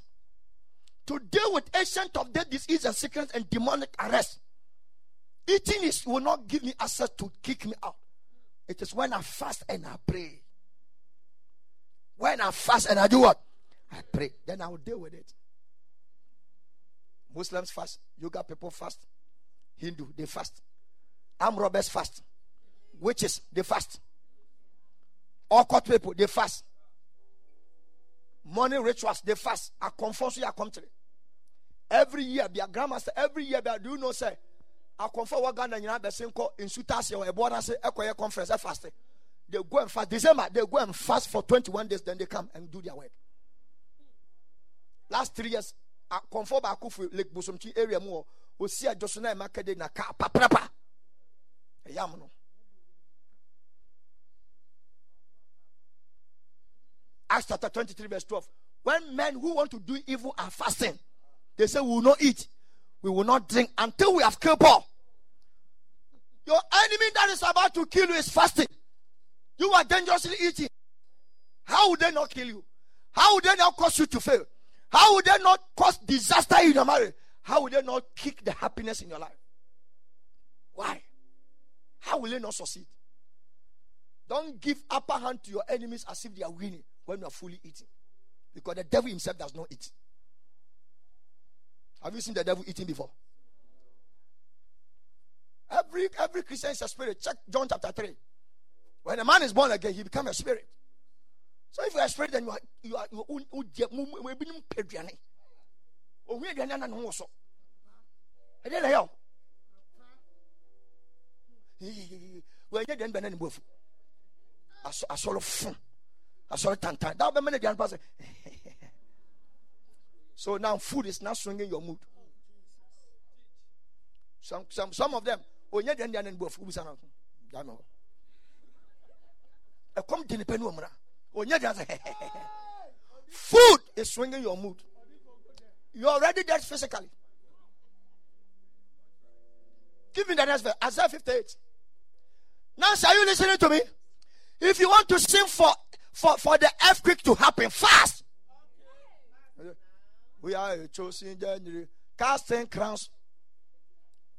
to deal with ancient of death, disease, and sickness and demonic arrest, eating is will not give me access to kick me out. It is when I fast and I pray. When I fast and I do what? I pray. Then I will deal with it. Muslims fast. Yoga people fast. Hindu, they fast. Arm robbers fast. Witches, they fast. All people, they fast. Money rituals, they fast. I so come to Every year, be a grandmaster, every year, they do you know, say, I confirm what Ghana know, the same call in Sutasi or a border say, Echo conference, I fast. They go and fast. December, they go and fast for 21 days, then they come and do their work. Last three years, I confirm back for Lake Bosomtwe area more. We see a Josuna Makade na ka paprapa. Yamuno. Acts chapter 23, verse 12. When men who want to do evil are fasting, they say, We will not eat, we will not drink until we have killed Paul. Your enemy that is about to kill you is fasting. You are dangerously eating. How would they not kill you? How would they not cause you to fail? How would they not cause disaster in your marriage? How would they not kick the happiness in your life? Why? How will they not succeed? Don't give upper hand to your enemies as if they are winning when you are fully eating. Because the devil himself does not eat. Have you seen the devil eating before? Every every Christian is a spirit. Check John chapter 3. When a man is born again, he becomes a spirit. So if you are a spirit, then you are you are you are aduane na no so. E dey na yo. Wo enye den bena ni bofu. Asolo fun. I saw tantan. That woman. So now food is not swinging your mood. Some some some of them. Oh yeah, then then go food sana. Dano. E come dini penu omra. Oh yeah, then Food is swinging your mood. You're already dead physically. Give me the next verse. Isaiah 58. Now, are you listening to me? If you want to sing for for, for the earthquake to happen fast. We are a chosen generation. casting crowns.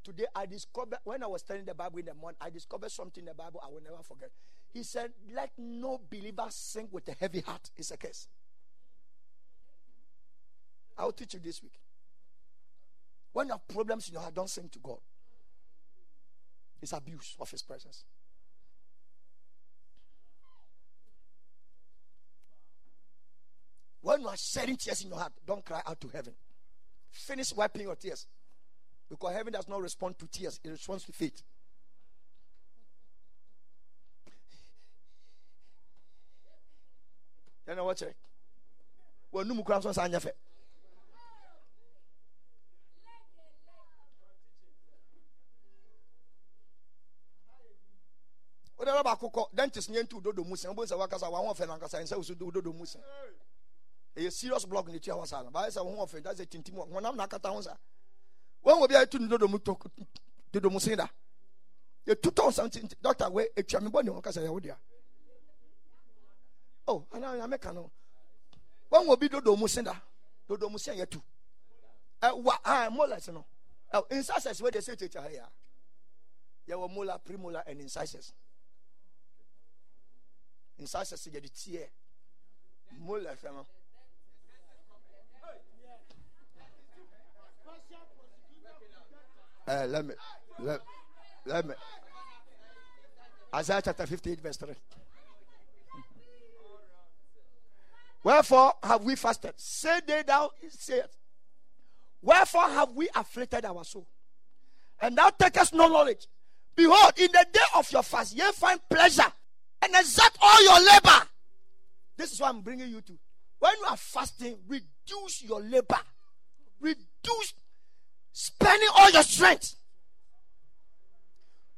Today I discovered when I was studying the Bible in the morning, I discovered something in the Bible I will never forget. He said, Let no believer sing with a heavy heart. It's a case. I'll teach you this week. When you have problems in your heart, don't sing to God. It's abuse of His presence. When you are shedding tears in your heart, don't cry out to heaven. Finish wiping your tears. Because heaven does not respond to tears, it responds to faith. You know what? Well, no more wode raba akokɔ dentist nyɛ nti wododo mu sɛ wobɛhu sɛ wakasa waho ɔfɛ no ankasa wo so wododo mu sɛ ɛyɛ serious block ne tua hɔ saa no baayɛ sɛ wo ho ɔfɛ da sɛ tintim honam na akata ho sa wɔn obi a yɛtu ne dodo mu to dodo da yɛtu tɔn nti dɔkta wɛ etua mi bɔ ne ho kasa yɛ wo dea oh ana nyame ka no wɔn obi dodo mu sen da dodo mu sen yɛtu ɛwa ah molas no ɛ incisors wey de se tete ha yɛ yɛwɔ molar premolar and incisors. Incisors yɛde tiɛ molar fɛ no. Uh, let me let, let me Isaiah chapter 58, verse 3. Wherefore have we fasted? Say they thou sayest. Wherefore have we afflicted our soul? And thou takest no knowledge. Behold, in the day of your fast, ye find pleasure and exert all your labor. This is what I'm bringing you to. When you are fasting, reduce your labor. Reduce spending all your strength.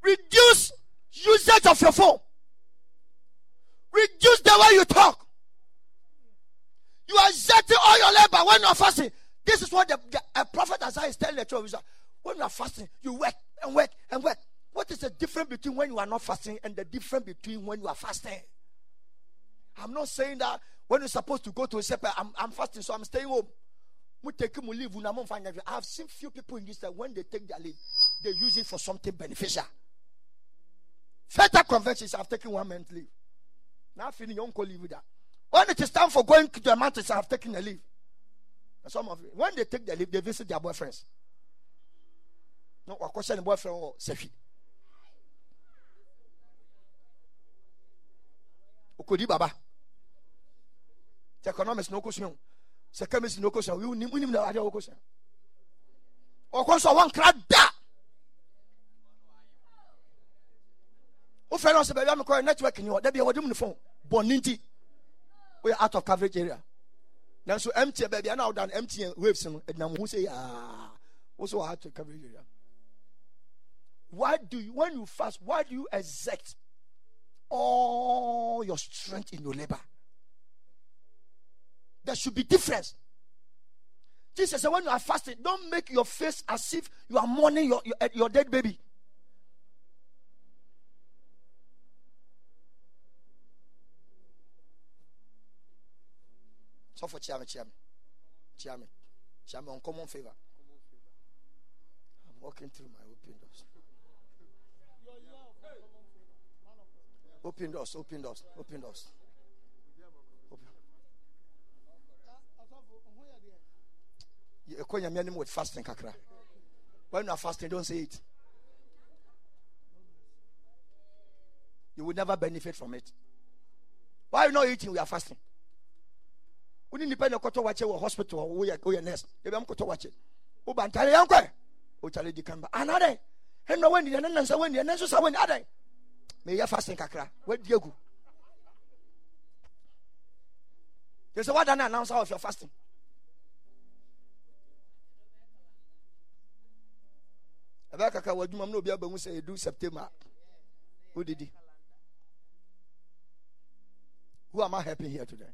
Reduce usage of your phone. Reduce the way you talk. You are exerting all your labor when you are fasting. This is what the, the a prophet Isaiah is telling the church. When you are fasting, you work and work and work. What is the difference between when you are not fasting and the difference between when you are fasting? I'm not saying that when you're supposed to go to a supper, I'm, I'm fasting, so I'm staying home. I have seen few people in this that when they take their leave, they use it for something beneficial. Further conventions have taken one month leave. Now feeling uncle leave with that. When it is time for going to the mountains, I have taken a leave. Some of you, when they take their leave, they visit their boyfriends. No, what question the boyfriend or Sefi? okodi baba economics na okosua sɛ chemistry na okosua wonim wonim na adeɛ okosua ɔkɔ nso ɔwɔ nkra da wofɛ no sɛ baabi a mekɔɛ network ni hɔ da bia wɔde mu ne phone? Bɔne nti woyɛ out of coverage area. Nanso mtn baabi a na woda no mtn waves no ɛnam ho sɛ yaa wo wɔ out of coverage area? Why do you when you fast why do you exert all your strength in your labor. There should be difference. Jesus said, when you are fasting, don't make your face as if you are mourning your, your, your dead baby. So for Chiame, Chiame, Chiame, Chiame, uncommon favor. I'm walking through my open doors. Open doors, open doors, open doors. You with fasting kakra. When you are fasting, don't say it. You will never benefit from it. Why are you not eating? We are fasting. We need to pay koto wache wo hospital or are nurse. You be koto wache. O bantale yankwe. O chale di. Anade. Henno when the nansa when the nanso sa when ade meyɛ fasting kakra wadi agu yɛ sɛ woada no announce of your fasting ɛbɛyɛ kakra w'adwuma m na obi aba mu sɛ ɛdu september. Wodidi who am i helping here today?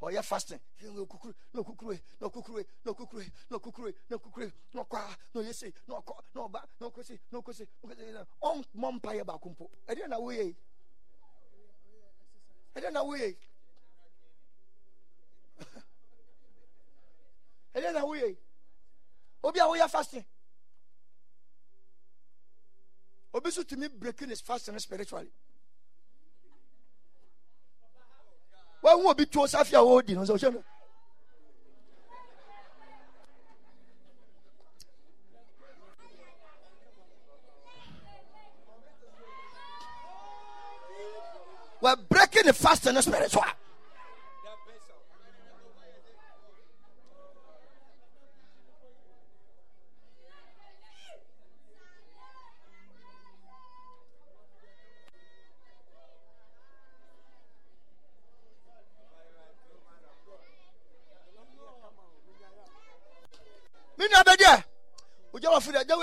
Ɔyɛ fasting. Na okukuru na okukuru na okukuru na okukuru na okukuru na okukuru na ɔkɔ na ɔyɛ se na ɔkɔ na ɔba na ɔkɔsi na ɔkɔsi na ɔmmɔ mpa yɛ baako mpo. Ɛdeɛ na woyɛ ɛdeɛ na woyɛ ɛdeɛ na woyɛ obi a woyɛ fasting. Obi so tumi breaking his fasting spiritually. Wobɛhu obi tuo safi a wɔredi no sɛ we're breaking the fast and the spiritual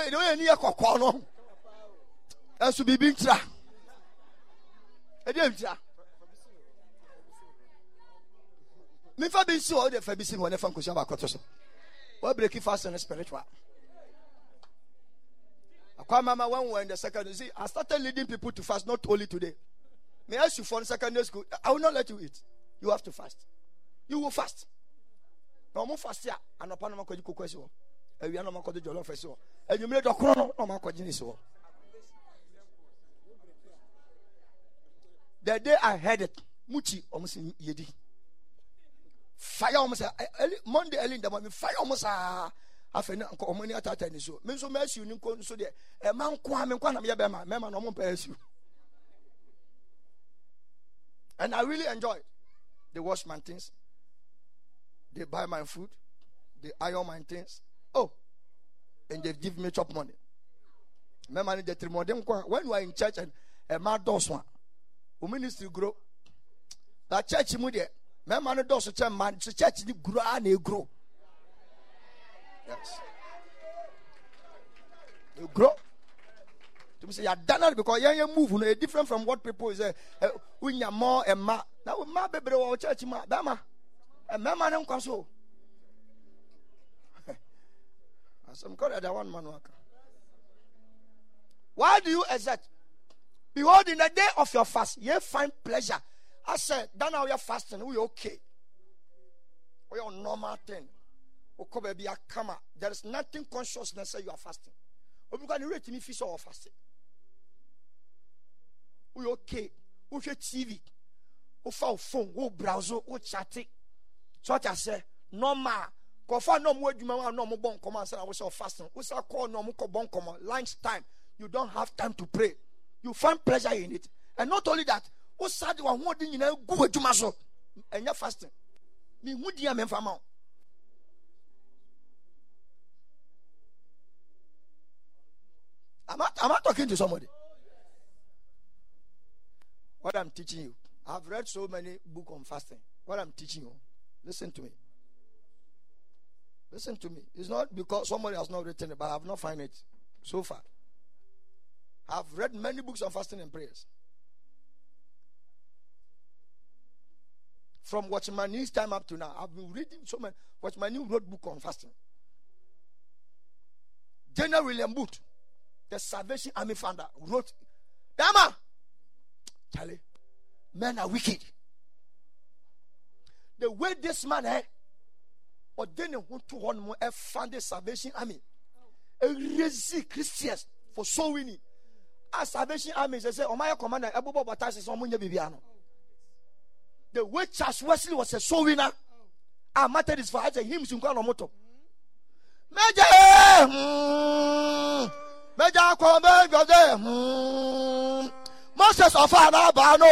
wɔfo dɛ gya wei de woyɛ ni yɛ kɔkɔɔ no. Ɛnso biribi ntira ɛdeɛ ntira mefa bi nsi hɔ wode fa bi si hɔ ne fa nkosua baakɔto so. Woabreki fast and spiritual. Akwa mama when we were in the secondary see i started leading people to fast not only today. May i ask you for secondary school. I will not let you eat. You have to fast. You will fast. Na ɔmo fast a anɔpa na ɔmakɔgye koko asi hɔ na ne the day i heard it muchi ɔmo yedi. Fire ɔmo sɛ monday early in the morning fire ɔmo saa afei na nkɔ ɔmo ni atata ni so me nso mɛ asiw ni nko nso deɛ ɛma nko a nko anam yɛ bɛrima mɛrima na ɔmo mpɛ asiw and i really enjoy they wash my things. They buy my food. They iron my things oh and they give me chop money jɛ tirimɔden nko when you are in church and ɛma dɔɔso a o ministry grow that church mu deɛ mɛrima no dɔɔso kyɛn mmaa so church grow a na e grow. Yes. You grow. To say you're done because yeah, you move. Eh, no, different from what people say. We need more and ma. Now we ma baby church ma. Bama. And man come so. Some call that one man work. Why do you exert? Behold, in the day of your fast, you find pleasure. I said, now you're fasting, we okay. We are normal thing. There is nothing consciousness say you are fasting. Kɔ ne rate mi fi sɛ ɔwɔ fasting. Woyɛ okay. Wohwɛ tv wo phone. Wo browse. Wo chatting. so ɔte asɛ normal kɔfa na ɔmo adwuma wa na ɔmo bɔ nkɔmɔ ansa na wosɛ ɔfasting wosa kɔɔ na ɔmo kɔ bɔ nkɔmɔ lunch time you don't have time to pray you find pleasure in it and not only that wosa de wɔn ahoɔden nyinaa gu adwuma so ɛnyɛ fasting mi hu di a mi o. Am I, am I talking to somebody? What I'm teaching you. I've read so many books on fasting. What I'm teaching you. Listen to me. Listen to me. It's not because somebody has not written it, but I have not found it so far. I've read many books on fasting and prayers. From Watchman Nee's time up to now, I've been reading so many. News wrote book on fasting. General William Booth the Salvation Army founder, wrote, Dama, Charlie, men are wicked. The way this man eh, or then went to one more found the Salvation Army, a crazy Christians for so winning. As Salvation Army, they say, Oh my commander, Abu Batas is on Bibiano. The way Charles Wesley was a soul winner, I mattered is for him to go on moto. Major! Mm, mẹja kọ mẹjọ dẹ moses ọfà n'aba no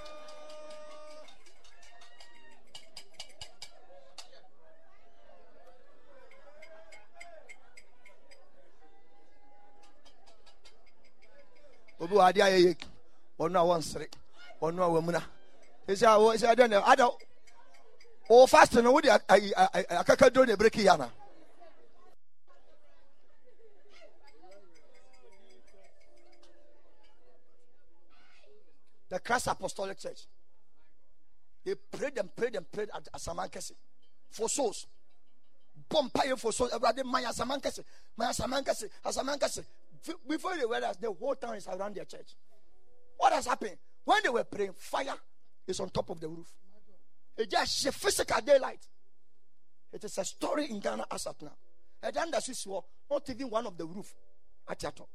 obi wɔ adeɛ ayɛ yɛki ɔno a he ɔno he wɔmuna ɛsɛ awɔ ɛsɛ adeɛ na ada wɔwɔ fast no wode akaka duro na ebreki yana the Christ Apostolic Church. They prayed and prayed and prayed at Asamankese for souls. Bɔ mpaeɛ for souls. Awurade ma yɛ asamankese ma yɛ asamankese asamankese. Before they realized, the whole town is around their church. What has happened? When they were praying, fire is on top of the roof. It just a physical daylight. It is a story in Ghana as at now. And then that's not even one of the roof at your top.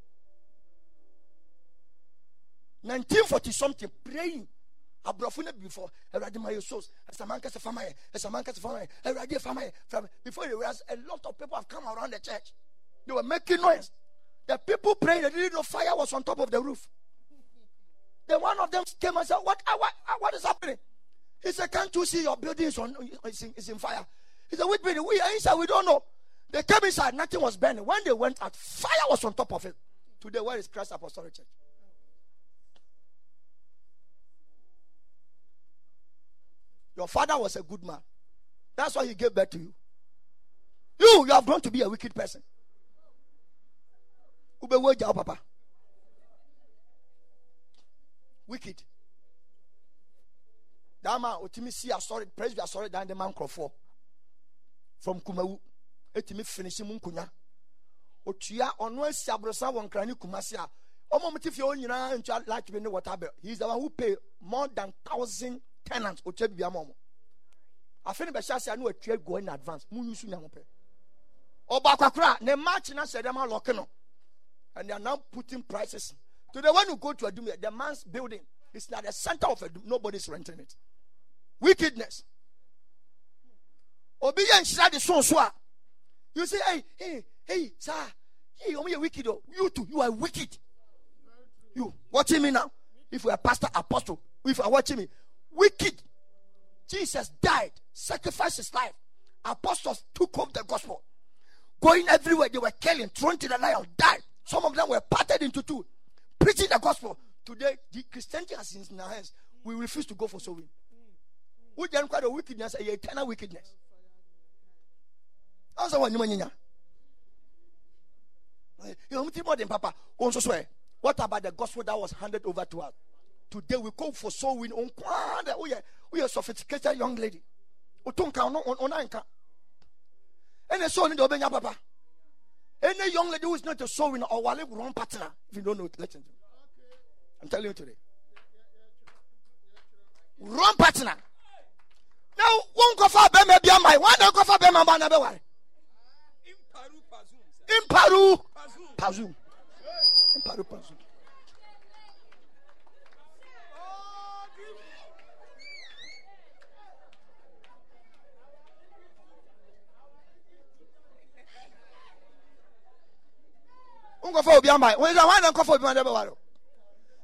1940 something praying aborɔfo no before awurade ma yɛ souls ɛsaman kɛsɛ fama yɛ ɛsaman kɛsɛ fama yɛ awurade fama yɛ before you realize a lot of people have come around the church they were making noise the people praying they didn't know fire was on top of the roof. Then one of them came and said what uh, what, uh, what is happening? He said can't you see your building is on is in, is in fire? He said which building? We are inside we don't know. They came inside nothing was burning. When they went out fire was on top of it. Today where is Christ Apostolic Church? Your father was a good man. That's why he gave birth to you. You, you have grown to be a wicked person. Ube papa. Wicked. That man, Otimi see a sorry, praise be a sorry, than the man for from Kumawu. Etimi finish him kunya. Otua ono asi abrosa won krani kumasi a. Omo mti fie onyina ntua like be ne water bill. He is the one who pay more than thousand tenants ɔkyɛ biribi ama ɔmo afei ne bɛhyɛ ase a ne watua go in advance mu yusu nya ho pɛ ɔba akwakora ne match na hyɛ dɛm alɔke no and they are now putting prices. Today when you go to Adum the man's building is at the center of Adum nobody is renting it. Wickedness. Obi yɛ nhyira de so so you say hey hey hey sir. Hey ɔmo yɛ wicked o you too you are wicked. You watching me now? If you are pastor apostle if you are watching me wicked. Jesus died, sacrificed his life. Apostles took up the gospel. Going everywhere, they were killing, thrown to the lion, died. Some of them were parted into two, preaching the gospel. Today, the Christianity has in our hands. We refuse to go for sowing. We then quite a wickedness, a eternal wickedness. Answer one, you are more than Papa. What about the gospel that was handed over to us? Today we call for sowing on kwanda. Oh yeah, we are sophisticated young lady. Utunka ono onanka. Any soul in the obenya papa. Any young lady who is not a soul winner or wale wrong partner. If you don't know it, listen to me. I'm telling you today. Wrong partner. Now, one go for a Bema be my one go for a Bema Bana be why. Imparu Pazum. Imparu Pazum.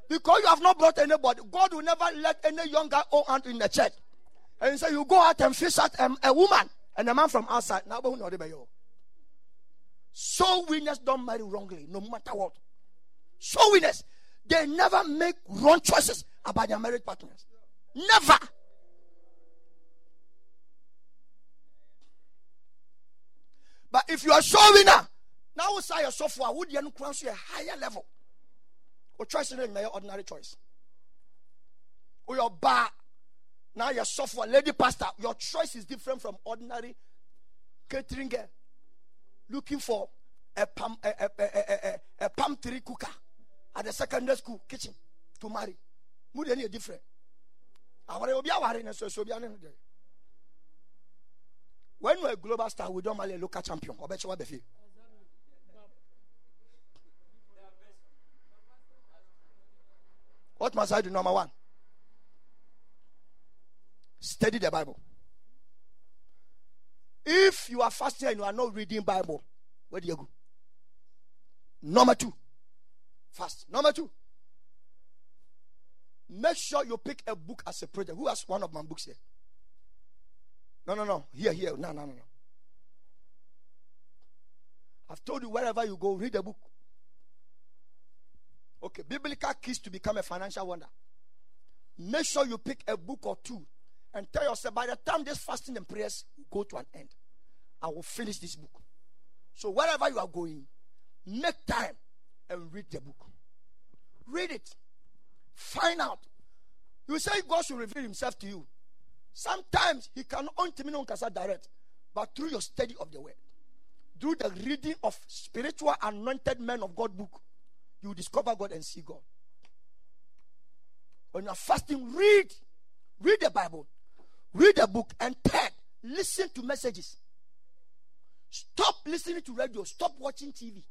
Because you have not brought anybody, God will never let any young guy own hand in the church. And so you go out and fish out a, a woman and a man from outside. Now, so winners don't marry wrongly, no matter what. So winners, they never make wrong choices about their marriage partners. Never. But if you are so winner, now we say a software would you cross a higher level? Or choice in your ordinary choice. Or your bar now your software lady pastor your choice is different from ordinary catering girl looking for a palm a, a, a, a, a palm tree cooker at the secondary school kitchen to marry. Mood any different. When you're a global star we don't marry a local champion. Obeche wa befi What must I do? Number one, study the Bible. If you are fasting and you are not reading Bible, where do you go? Number two, fast. Number two, make sure you pick a book as a project. Who has one of my books here? No, no, no. Here, here. No, no, no, no. I've told you wherever you go, read a book. Okay, biblical keys to become a financial wonder. Make sure you pick a book or two and tell yourself by the time this fasting and prayers go to an end, I will finish this book. So wherever you are going, make time and read the book. Read it. Find out. You say God should reveal himself to you. Sometimes he can ultimately on kasa direct, but through your study of the word, through the reading of spiritual anointed men of God book, you discover God and see God. When you are fasting, read, read the Bible, read the book, and third, listen to messages. Stop listening to radio. Stop watching TV.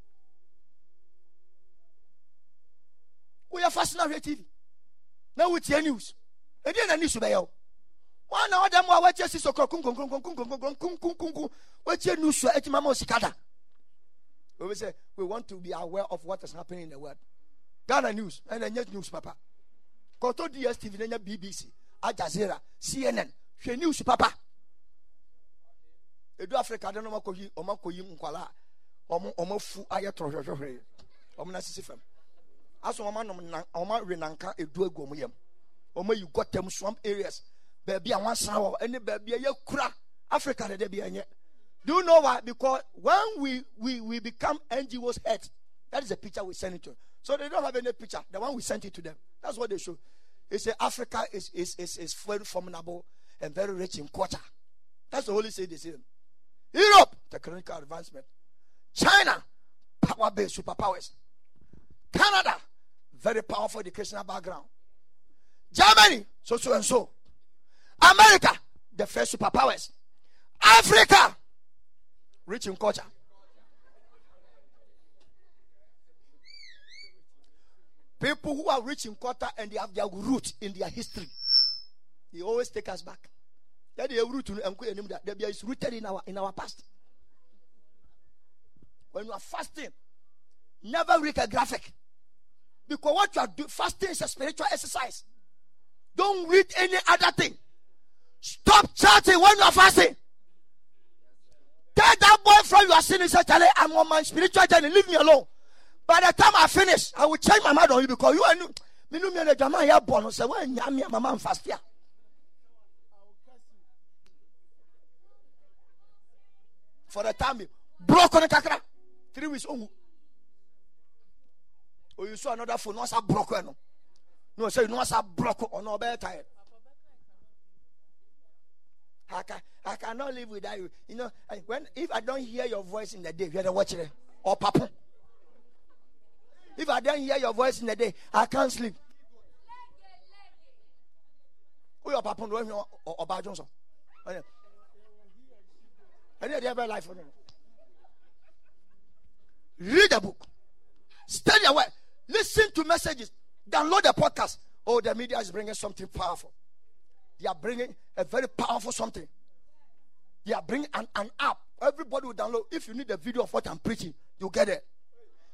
We are fasting on TV. Now we hear news. And then the news be yo. One hour them wa wache si sokro kun kun kun kun kun kun kun kun kun kun kun wache news so eti mama when we say we want to be aware of what is happening in the world. Ghana News, and then news, Papa. Koto DSTV, then BBC, Al Jazeera, CNN, hwɛ news, Papa. Edu Africa, then Oma Koyi, Oma Koyi Nkwala, Oma Oma Fu Ayatro Jojohre, Oma Nasisi Fem. Aso Oma Nom Oma Renanka Edu Ego Muyem. Oma you got them swamp areas. Baby, I want sour, any baby, a kura. Africa, the be a do you know why? Because when we we we become ngos head that is the picture we send it to. So they don't have any picture the one we sent it to them. That's what they show. They say africa is is is, is very formidable and very rich in culture that's the holy say they say. Europe technical advancement. China power based superpowers. Canada very powerful educational background. Germany, so so and so. America, the first superpowers. Africa, rich in culture. People who are rich in culture and they have their root in their history. They always take us back. That root that is rooted in our in our past. When you are fasting, never read a graphic. Because what you are doing, fasting is a spiritual exercise. Don't read any other thing. Stop chatting when you are fasting. Tell that boyfriend you are sinning, say, Charlie, I'm on my spiritual journey. Leave me alone. By the time I finish, I will change my mind on you because you are new. Me no me na jama ya born say when nya me mama fast here. For the time broke on kakra. 3 weeks ongu or you saw another phone, no sa broke no. No, say no sa broke or no better tired. I can I cannot live without you. You know, eh, when if I don't hear your voice in the day, you're the watcher eh? or papa. If I don't hear your voice in the day, I can't sleep. Who your papa eh, or Oba Johnson? Any other life oh, for them? Read the book. Study the word. Listen to messages. Download the podcast. Oh, the media is bringing something powerful. They are bringing a very powerful something. They are bringing an, an app. Everybody will download. If you need a video of what I'm preaching, you get it.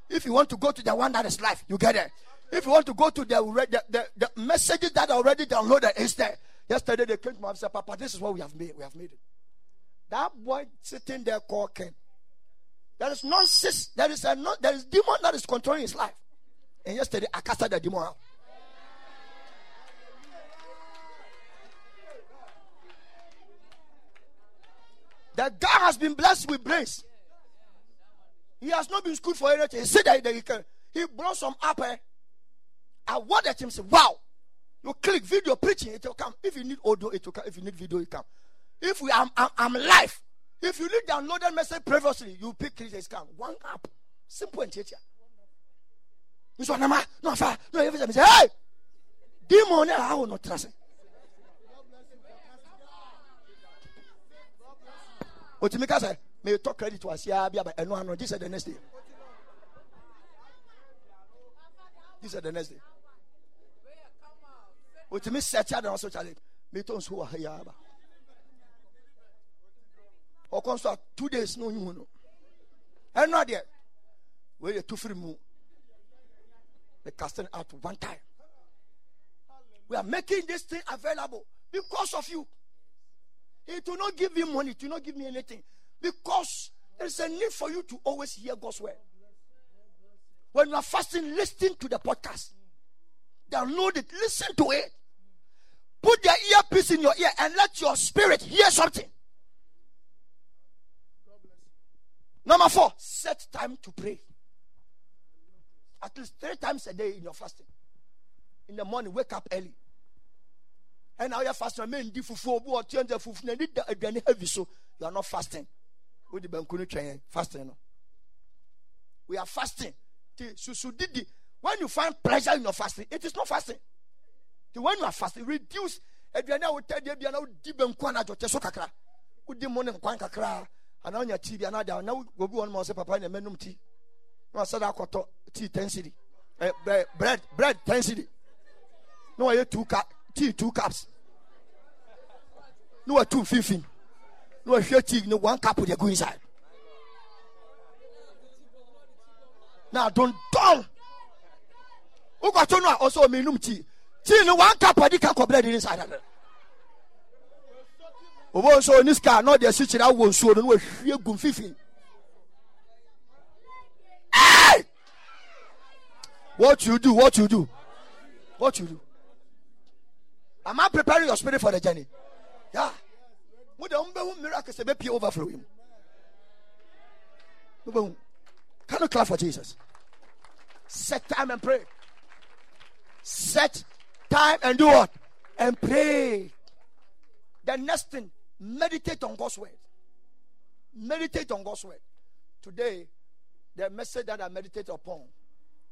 If you want to go to the one that is live, you get it. If you want to go to the, the, the, the messages that already downloaded, is there. Yesterday they came to me and said, Papa, this is what we have made. We have made it. That boy sitting there Ken. There is nonsense. There is a there is demon that is controlling his life. And yesterday, I cast the demon out. The guy has been blessed with brains. He has not been schooled for anything. He said that he can. He brought some up. Eh? I wanted him say, "Wow, you click video preaching, it will come. If you need audio, it will come. If you need video, it will come. If we, I'm, I'm, I'm live. If you need downloaded message previously, you pick it, it's come. One app, simple and teacher anama na afa na ɔyɛ fisa mi sɛ hey demon ne awo no tena otumi ka sɛ may talk credit to asia bi aba ɛno ano gye sɛ the next day. Gye sɛ the next day. Otumi sɛti adan may to nso wɔ ha yi aba ɔkɔ nso a two days na onyi hu no ɛno adeɛ wei yɛ tu firi mu the casting out one time. We are making this thing available because of you. It will not give you money, it will not give me anything. Because there's a need for you to always hear God's word. When you are fasting, listen to the podcast. Download it, listen to it. Put the earpiece in your ear and let your spirit hear something. Number four, set time to pray. At least three times a day in your fasting. In the morning, wake up early. Ɛna woyɛ fasting. A mendi fufuo obi ɔteɛ nta fufu. Na ani da heavy so you are not fasting. Wode banku no twɛn fasting we are fasting. When you find pleasure in your fasting it is not fasting. Ti when you are fasting reduce. Aduane a wotɛ deɛ bia na wodi banku anadwo so kakra. Wodi mu ne nkwan kakra anaa wonya tii bi anaa deɛ na obi wɔ no ma ɔsɛ papa ne mɛnum tii na wasɛ de akɔtɔ tii ten cedi. Eh, bread bread ten cedi. Na wɔyɛ two cup tea two cups. Na watu mfimfini na wahwɛ tea ne one cup de go inside na dondɔn wokɔto no a ɔsɛ ɔmenum tea. Tea ne one cup adi ka kɔ bread ne inside ade obo nso oni sika na ɔde asi kyerɛ awɔ nsuo no na wahwie gu mfimfini Hey! What you do, what you do, what you do. Am I preparing your spirit for the journey? Yeah. Mo de umbe miracle se be overflow him. Can you clap for Jesus? Set time and pray. Set time and do what? And pray. The next thing, meditate on God's word. Meditate on God's word. Today, the message that I meditated upon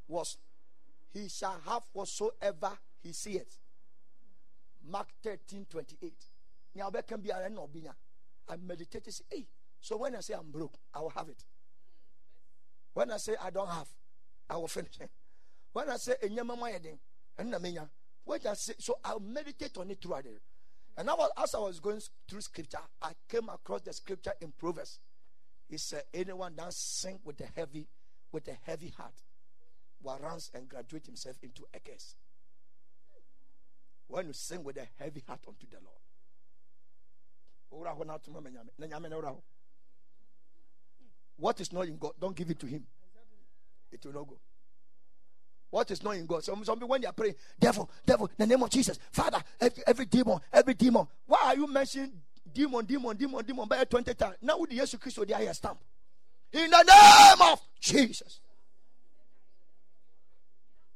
was He shall have whatsoever he seeth. Mark 13 28. Now, can be a no I meditate. Say, hey, so when I say I'm broke, I will have it. When I say I don't have, I will finish it. When I say when I say so I'll meditate on it throughout it. And now as I was going through scripture, I came across the scripture in Proverbs. He said, Anyone that sing with a heavy, with a heavy heart will runs and graduate himself into a curse. When you sing with a heavy heart unto the Lord. What is not in God, don't give it to him. It will not go. What is not in God? Some, some people, when they are praying, devil, devil, in the name of Jesus, Father, every, every demon, every demon. Why are you mentioning demon, demon, demon, demon by 20 times? Now, with the Jesus Christ, they are stamp. In the name of Jesus.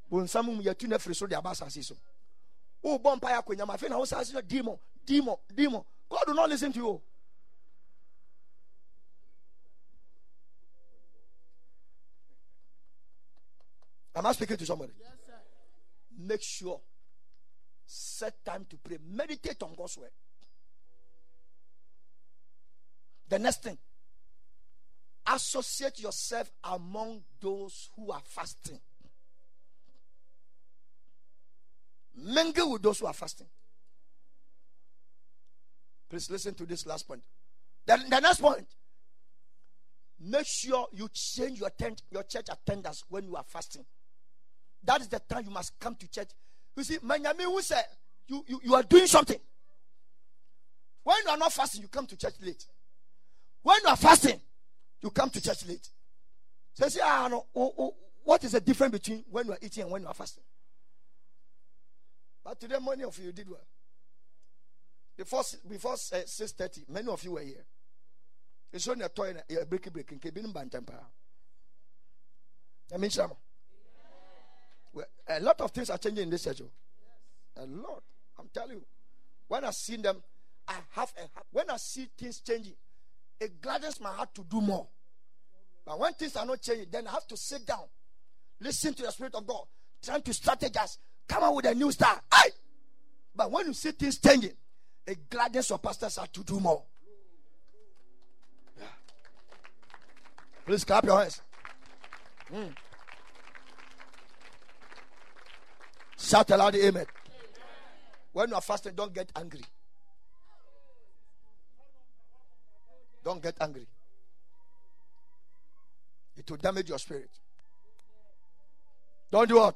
bonsam yɛtu no afiri so de aba asase so wobɔ mpa yɛ akɔnyama afei na wo sase no demon demon demon god will not listen to you Am I speaking to somebody? Yes, sir. Make sure set time to pray. Meditate on God's word. The next thing, associate yourself among those who are fasting. Mingle with those who are fasting. Please listen to this last point. Then the next point. Make sure you change your tent, your church attendance when you are fasting. That is the time you must come to church. You see, Manyami who said you, you, you are doing something. When you are not fasting, you come to church late. When you are fasting, you come to church late. So you say, ah, oh, oh, what is the difference between when you are eating and when you are fasting? But today, many of you did well. Before before uh, six thirty, many of you were here. It's only a toy, a breaky breaking. Kebin bantampa. I mean, some. Well, a lot of things are changing in this church. Oh. A lot. I'm telling you. When I see them, I have a when I see things changing, it gladdens my heart to do more. But when things are not changing, then I have to sit down, listen to the Spirit of God, trying to strategize, come out with a new star. But when you see things changing, the gladdens your pastors heart to do more. Yeah. Please clap your hands. Mm. Shout aloud, amen. amen. When you are fasting, don't get angry. Don't get angry. It will damage your spirit. Don't do what?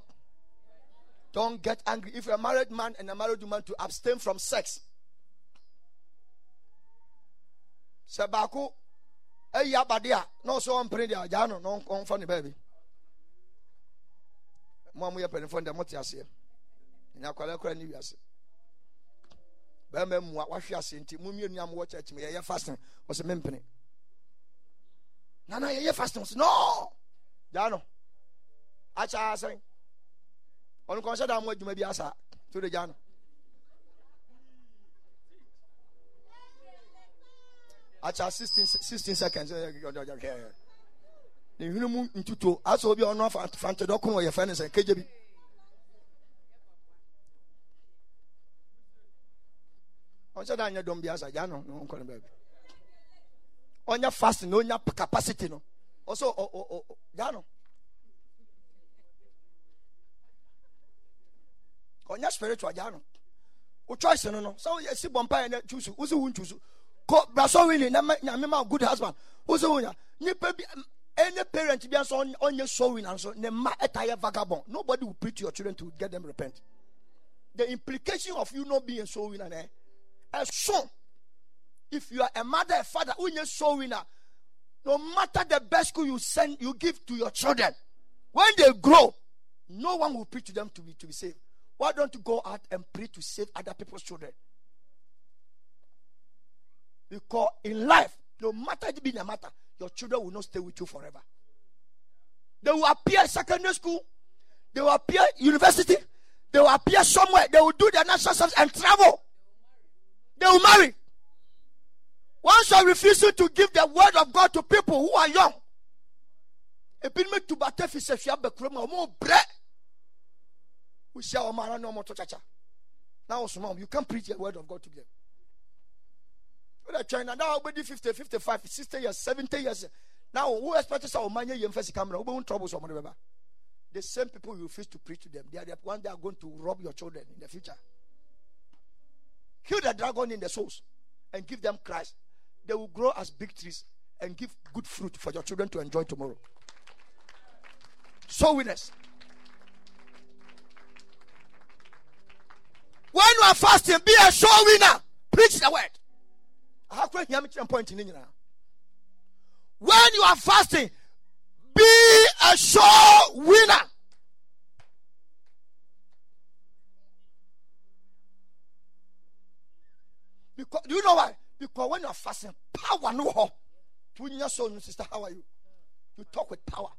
Don't get angry. If you're a married man and a married woman, to abstain from sex. Sabako, eh, yabadia, no so on pretty, Jano, no on funny baby. mo a moyɛ mpanimfoɔ deɛ mote aseɛ nya akwalaa kora ne wiase bɛrima mua wahwe ase nti mo mmienu a mowɔ kyɛkyi mu yɛyɛ fasting. Ɔsɛ mempene nana yɛyɛ fasting. Ɔsɛ no! Gyaa no. Akyɛ asɛn ɔno kɔn sɛ daa mo adwuma bi asa to de gya no akyɛ sixteen seconds ne hwene mu ntutuo asɛ obi a ɔno fantedɔ kono ɔyɛ fɛ ne sɛ kagya bi ɔnhyɛ da nyɛ dɔm bi asa gya no nkɔ no baabi ɔnyɛ fast na ɔnya capacity no ɔsɛ gya no ɔnyɛ spiritual gya no. Wo choice no no. Sɛ woyɛ si bɔ mpa yɛ na choose wo nchoose kɔ brasɔ wili na nyame ma good husband. Wo sɛ wonya nipa any parent bi nso ɔnyɛ sowing nso ne ma ɛta vagabond. Nobody will preach to your children to get them repent. The implication of you not being a soul winner eh, a son if you are a mother a father wonyɛ soul winner no matter the best school you send you give to your children when they grow no one will preach to them to be to be saved why don't you go out and pray to save other people's children because in life no matter the be matter your children will not stay with you forever. They will appear secondary school, they will appear university, they will appear somewhere, they will do their national service and travel. They will marry. Once you are refusing to give the word of God to people who are young, wosia wɔn ara no more to kyakya na wɔn you can't preach the word of God to them. wọ́n twɛn na be wobɛdi fifty fifty five sixty years seventy years. Now who expect sɛ ɔman yɛ yɛn fɛ sika won't trouble ɔmo de the same people you refuse to preach to them they are the ones that are going to rob your children in the future. Kill the dragon in the souls and give them Christ. They will grow as big trees and give good fruit for your children to enjoy tomorrow. So winners when you are fasting be a show winner. Preach the word. When you are fasting be a sure winner. Because do you know why? Because when you are fasting power no ho. To your soul sister how are you? You talk with power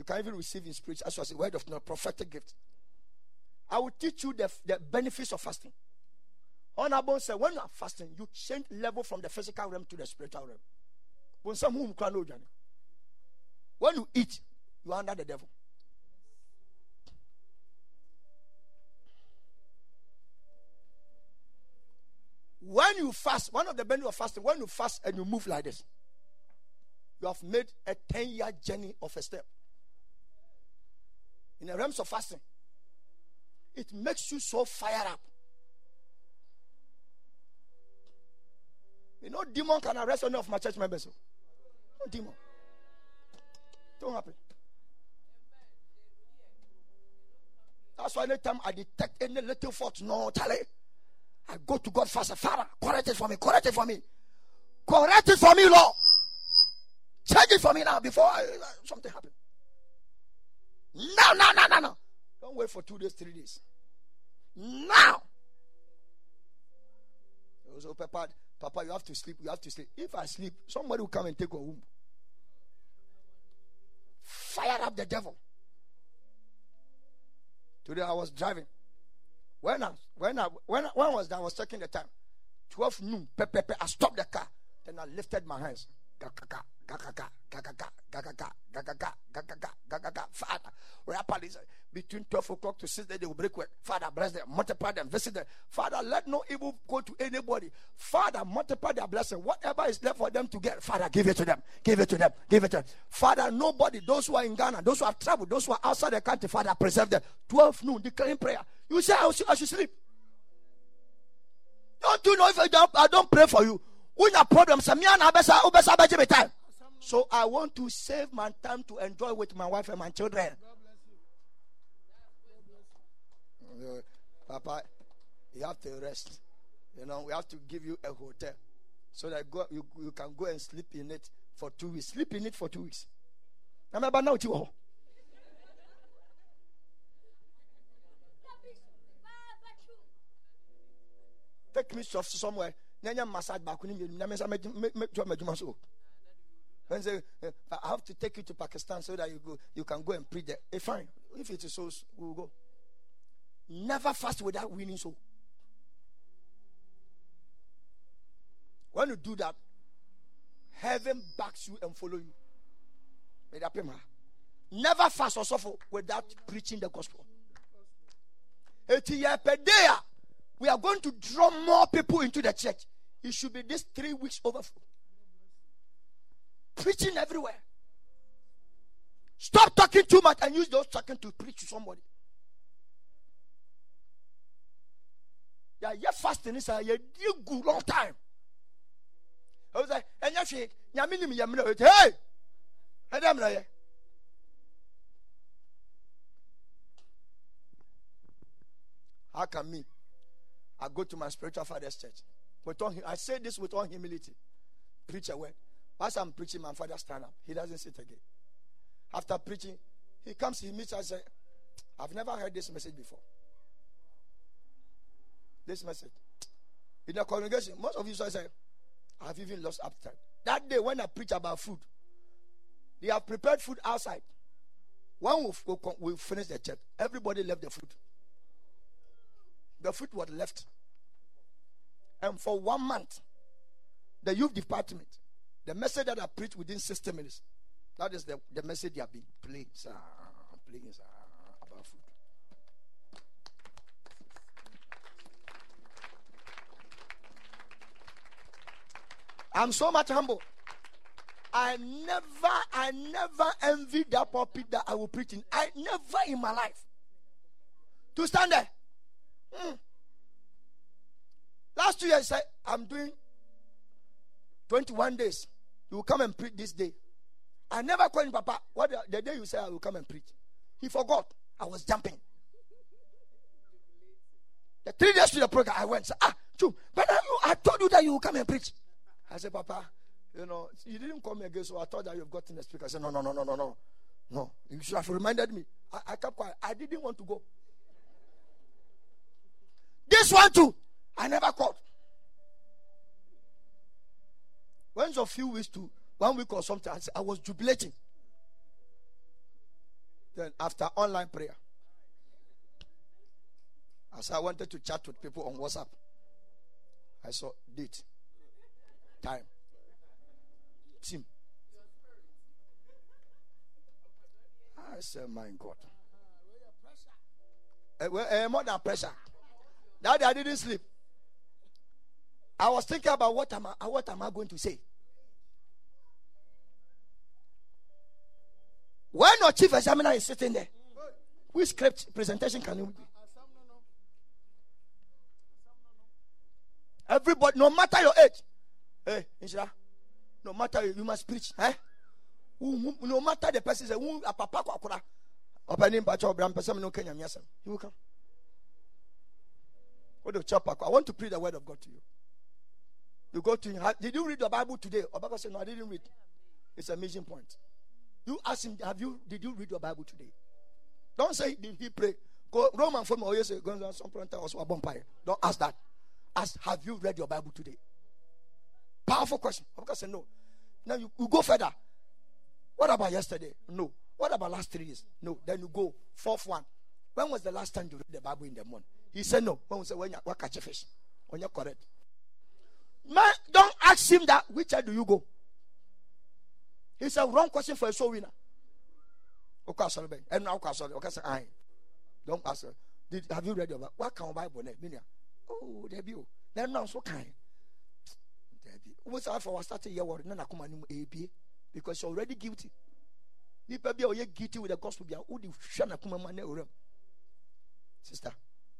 you can even receive in spirit as was a word of no prophetic gift I will teach you the, the benefits of fasting. Honorable said, when you are fasting, you change level from the physical realm to the spiritual realm. When you eat, you are under the devil. When you fast, one of the benefits of fasting, when you fast and you move like this, you have made a 10 year journey of a step. In the realms of fasting, it makes you so fired up. You know, demon can arrest any of my church members. Oh. No demon. Don't happen. That's why anytime I detect any little fault, no, Charlie, I go to God first. Father, correct it for me. Correct it for me. Correct it for me, Lord. Change it for me now before I, something happens. No, no, no, no, no. Don't wait for two days, three days. Now. So, oh, Papa, Papa, you have to sleep. You have to sleep. If I sleep, somebody will come and take a womb. Fire up the devil. Today I was driving. When I when I when when was that? I was checking the time. 12 noon. Pe, pe, pe, I stopped the car. Then I lifted my hands. Father, we are police between 12 o'clock to 6 they will break with. Father, bless them, multiply them, visit them. Father, let no evil go to anybody. Father, multiply their blessing. Whatever is left for them to get, Father, give it to them. Give it to them. Give it to them. Father, nobody, those who are in Ghana, those who have traveled, those who are outside the country, Father, preserve them. 12 noon, declaring prayer. You say, I should, I should sleep. Don't you know if I don't, I don't pray for you? When your problems, time. So I want to save my time to enjoy with my wife and my children. Papa, you have to rest. You know, we have to give you a hotel so that go, you, you can go and sleep in it for two weeks. Sleep in it for two weeks. Remember now, you Take me somewhere. Nyanya massage say, eh, I have to take you to Pakistan so that you go, you can go and preach there. Hey, fine. If it is so, we'll go. Never fast without winning soul. When you do that, heaven backs you and follow you. Never fast or suffer without preaching the gospel. Eti yɛ pɛ day a, We are going to draw more people into the church. It should be this three weeks overflow. Preaching everywhere. Stop talking too much and use those talking to preach to somebody. Yeah, yeah, fasting is a yeah, good long time. I was like, and you say, Yamini, hey, damn, yeah. How can me? I go to my spiritual father's church. With all, I say this with all humility. Preach a word. As I'm preaching, my father stand up. He doesn't sit again. After preaching, he comes, he meets us. I've never heard this message before. This message. In the congregation, most of you say, I've even lost appetite. That day when I preach about food, they have prepared food outside. When we, we finish the church, everybody left the food. The food was left. And for one month, the youth department, the message that I preached within 60 minutes, that is the, the message they have been playing, sir, playing, sir, about food. I'm so much humble. I never, I never envied that pulpit that I will preach in. I never in my life. To stand there. Mm. Last two years, I, I'm doing 21 days. You will come and preach this day. I never called him, Papa. What the, day you say I will come and preach? He forgot. I was jumping. The three days to the program, I went. Said, ah, Chum, but I, I told you that you will come and preach. I said, Papa, you know, you didn't call me again, so I thought that you've gotten the speaker. I said, No, no, no, no, no, no. No. You should have reminded me. I, I kept quiet. I didn't want to go. This one too. I never called. Once a few weeks to one week or something, I, was jubilating. Then after online prayer, as I wanted to chat with people on WhatsApp, I saw date, time, team. I said, my God. Uh, more than pressure. That day I didn't sleep. I was thinking about what am I, what am I going to say. When your chief examiner is sitting there, which script presentation can you do? Everybody, no matter your age, hey, no matter you, you must preach. Eh? No matter the person, say, a papa will come. What the chop? I want to preach the word of God to you. You go to him. Did you read the Bible today? Obaka said, No, I didn't read. It's a mission point. You ask him, Have you did you read your Bible today? Don't say did he pray. Go Roman oh, or you say. Don't ask that. Ask, have you read your Bible today? Powerful question. Obaka said, No. Now you, you go further. What about yesterday? No. What about last three years? No. Then you go fourth one. When was the last time you read the Bible in the morning? He said no. When we say when you catch a fish, when you're correct. Man, don't ask him that. Which side do you go? It's a wrong question for a soul winner. Okay, sorry, and now sorry. Okay, I. Don't ask her. Did have you read Bible? What of Bible? Minia. Oh, there be. Oh. Then now so kind. Be. What's that for? Starting your word. Nana come and AB because you're already guilty. Nipa a ɔyɛ guilty with the gospel bi a wodi hwɛ na kuma ma na. Sister,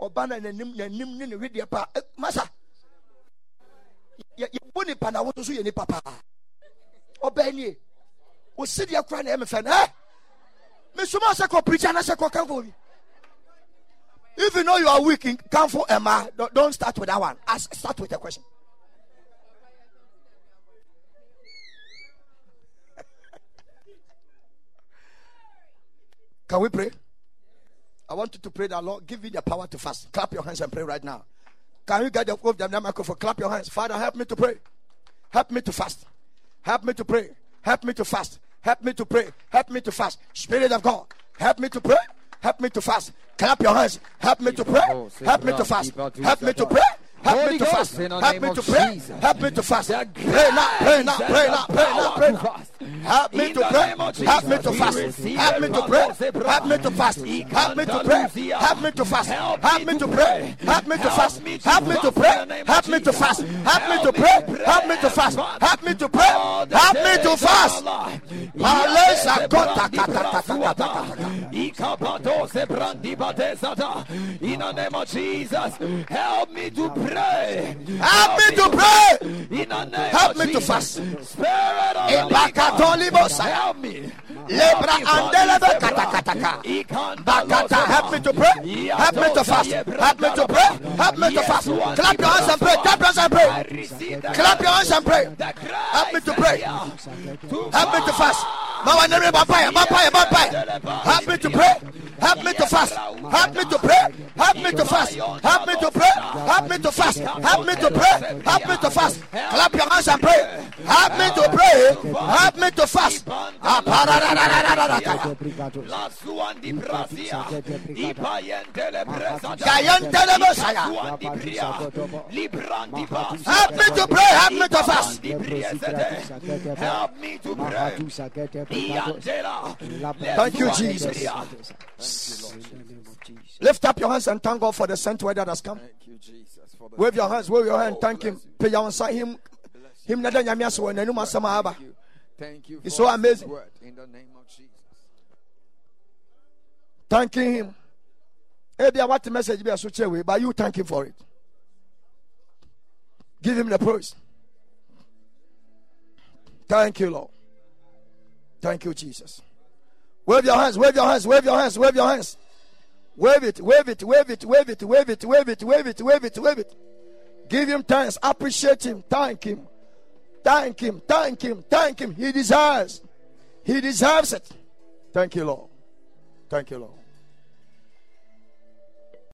ɔbaa na n'anim n'anim ne ne wedeɛ paa eh, masa yɛbɔ nipa na woto so yɛ nipa paa ɔbaa nie osi deɛ kora na ɛmɛ fɛ no ɛ mesoma sɛ kɔ pirikyi ana sɛ kɔ kanfo bi If you know you are weak in Kamfo eh, Emma, don't- don't start with that one. Ask, start with a question. Can we pray? I want you to pray that Lord give you the power to fast. Clap your hands and pray right now. Can you get the, of the microphone? Clap your hands. Father, help me to pray. Help me to fast. Help me to pray. Help me to fast. Help me to pray. Help me to fast. Spirit of God, help me to pray. Help me to fast. Clap your hands. Help me to pray. Help me to fast. Help me to pray. Help me to fast. Help me to pray. Help me to fast. Pray now. Pray now. Pray now. Pray now. Pray now. Help me to pray. Help me to fast. Help me to pray. Help me to fast. Help me to pray. Help me to fast. Help me to pray. Help me to fast. Help me to pray. Help me to fast. Help me to pray. Help me to fast. Help me to pray. Help me to fast. Malesa kota kata kata kata. In the name of Jesus, help me to pray. Help me to pray. In the name Help me to fast. Spirit of help me. Lebra andelebe Father. kata kata kata. Ikanda Bakata, help me to pray. Help me to fast. Help me to pray. Help me to fast. Clap your hands and pray. Clap your hands and pray. Clap your hands and pray. Help me to pray. Help me to fast. Mama nere vampire, vampire, vampire. Help me to pray. Help me to fast. Help me to pray. Help me to fast. Help me to pray. Help me to fast. Help me to pray. Help me to fast. Clap your hands and pray. Help me to pray. Help me to fast. Help me to pray. Help me to fast. Help me to pray. Thank you, lesuandi Jesus. Lift up your hands and thank God for the sent word that has come. Thank you, Jesus, for the Wave your hands, wave your hand, oh, thank Him. Pay your answer Him. Him na nyame ase wɔ n'anim asɛm a aba. Thank you. Thank you It's so amazing. word in the name of Jesus. Thanking Him. Maybe what the message be a switch away, but you thank Him for it. Give Him the praise. Thank you, Lord. Thank you, Jesus. Wave your hands, wave your hands, wave your hands, wave your hands. Wave it, wave it, wave it, wave it, wave it, wave it, wave it, wave it, wave it. Give him thanks, appreciate him, thank him, thank him, thank him, thank him. He deserves, he deserves it. Thank you, Lord. Thank you, Lord.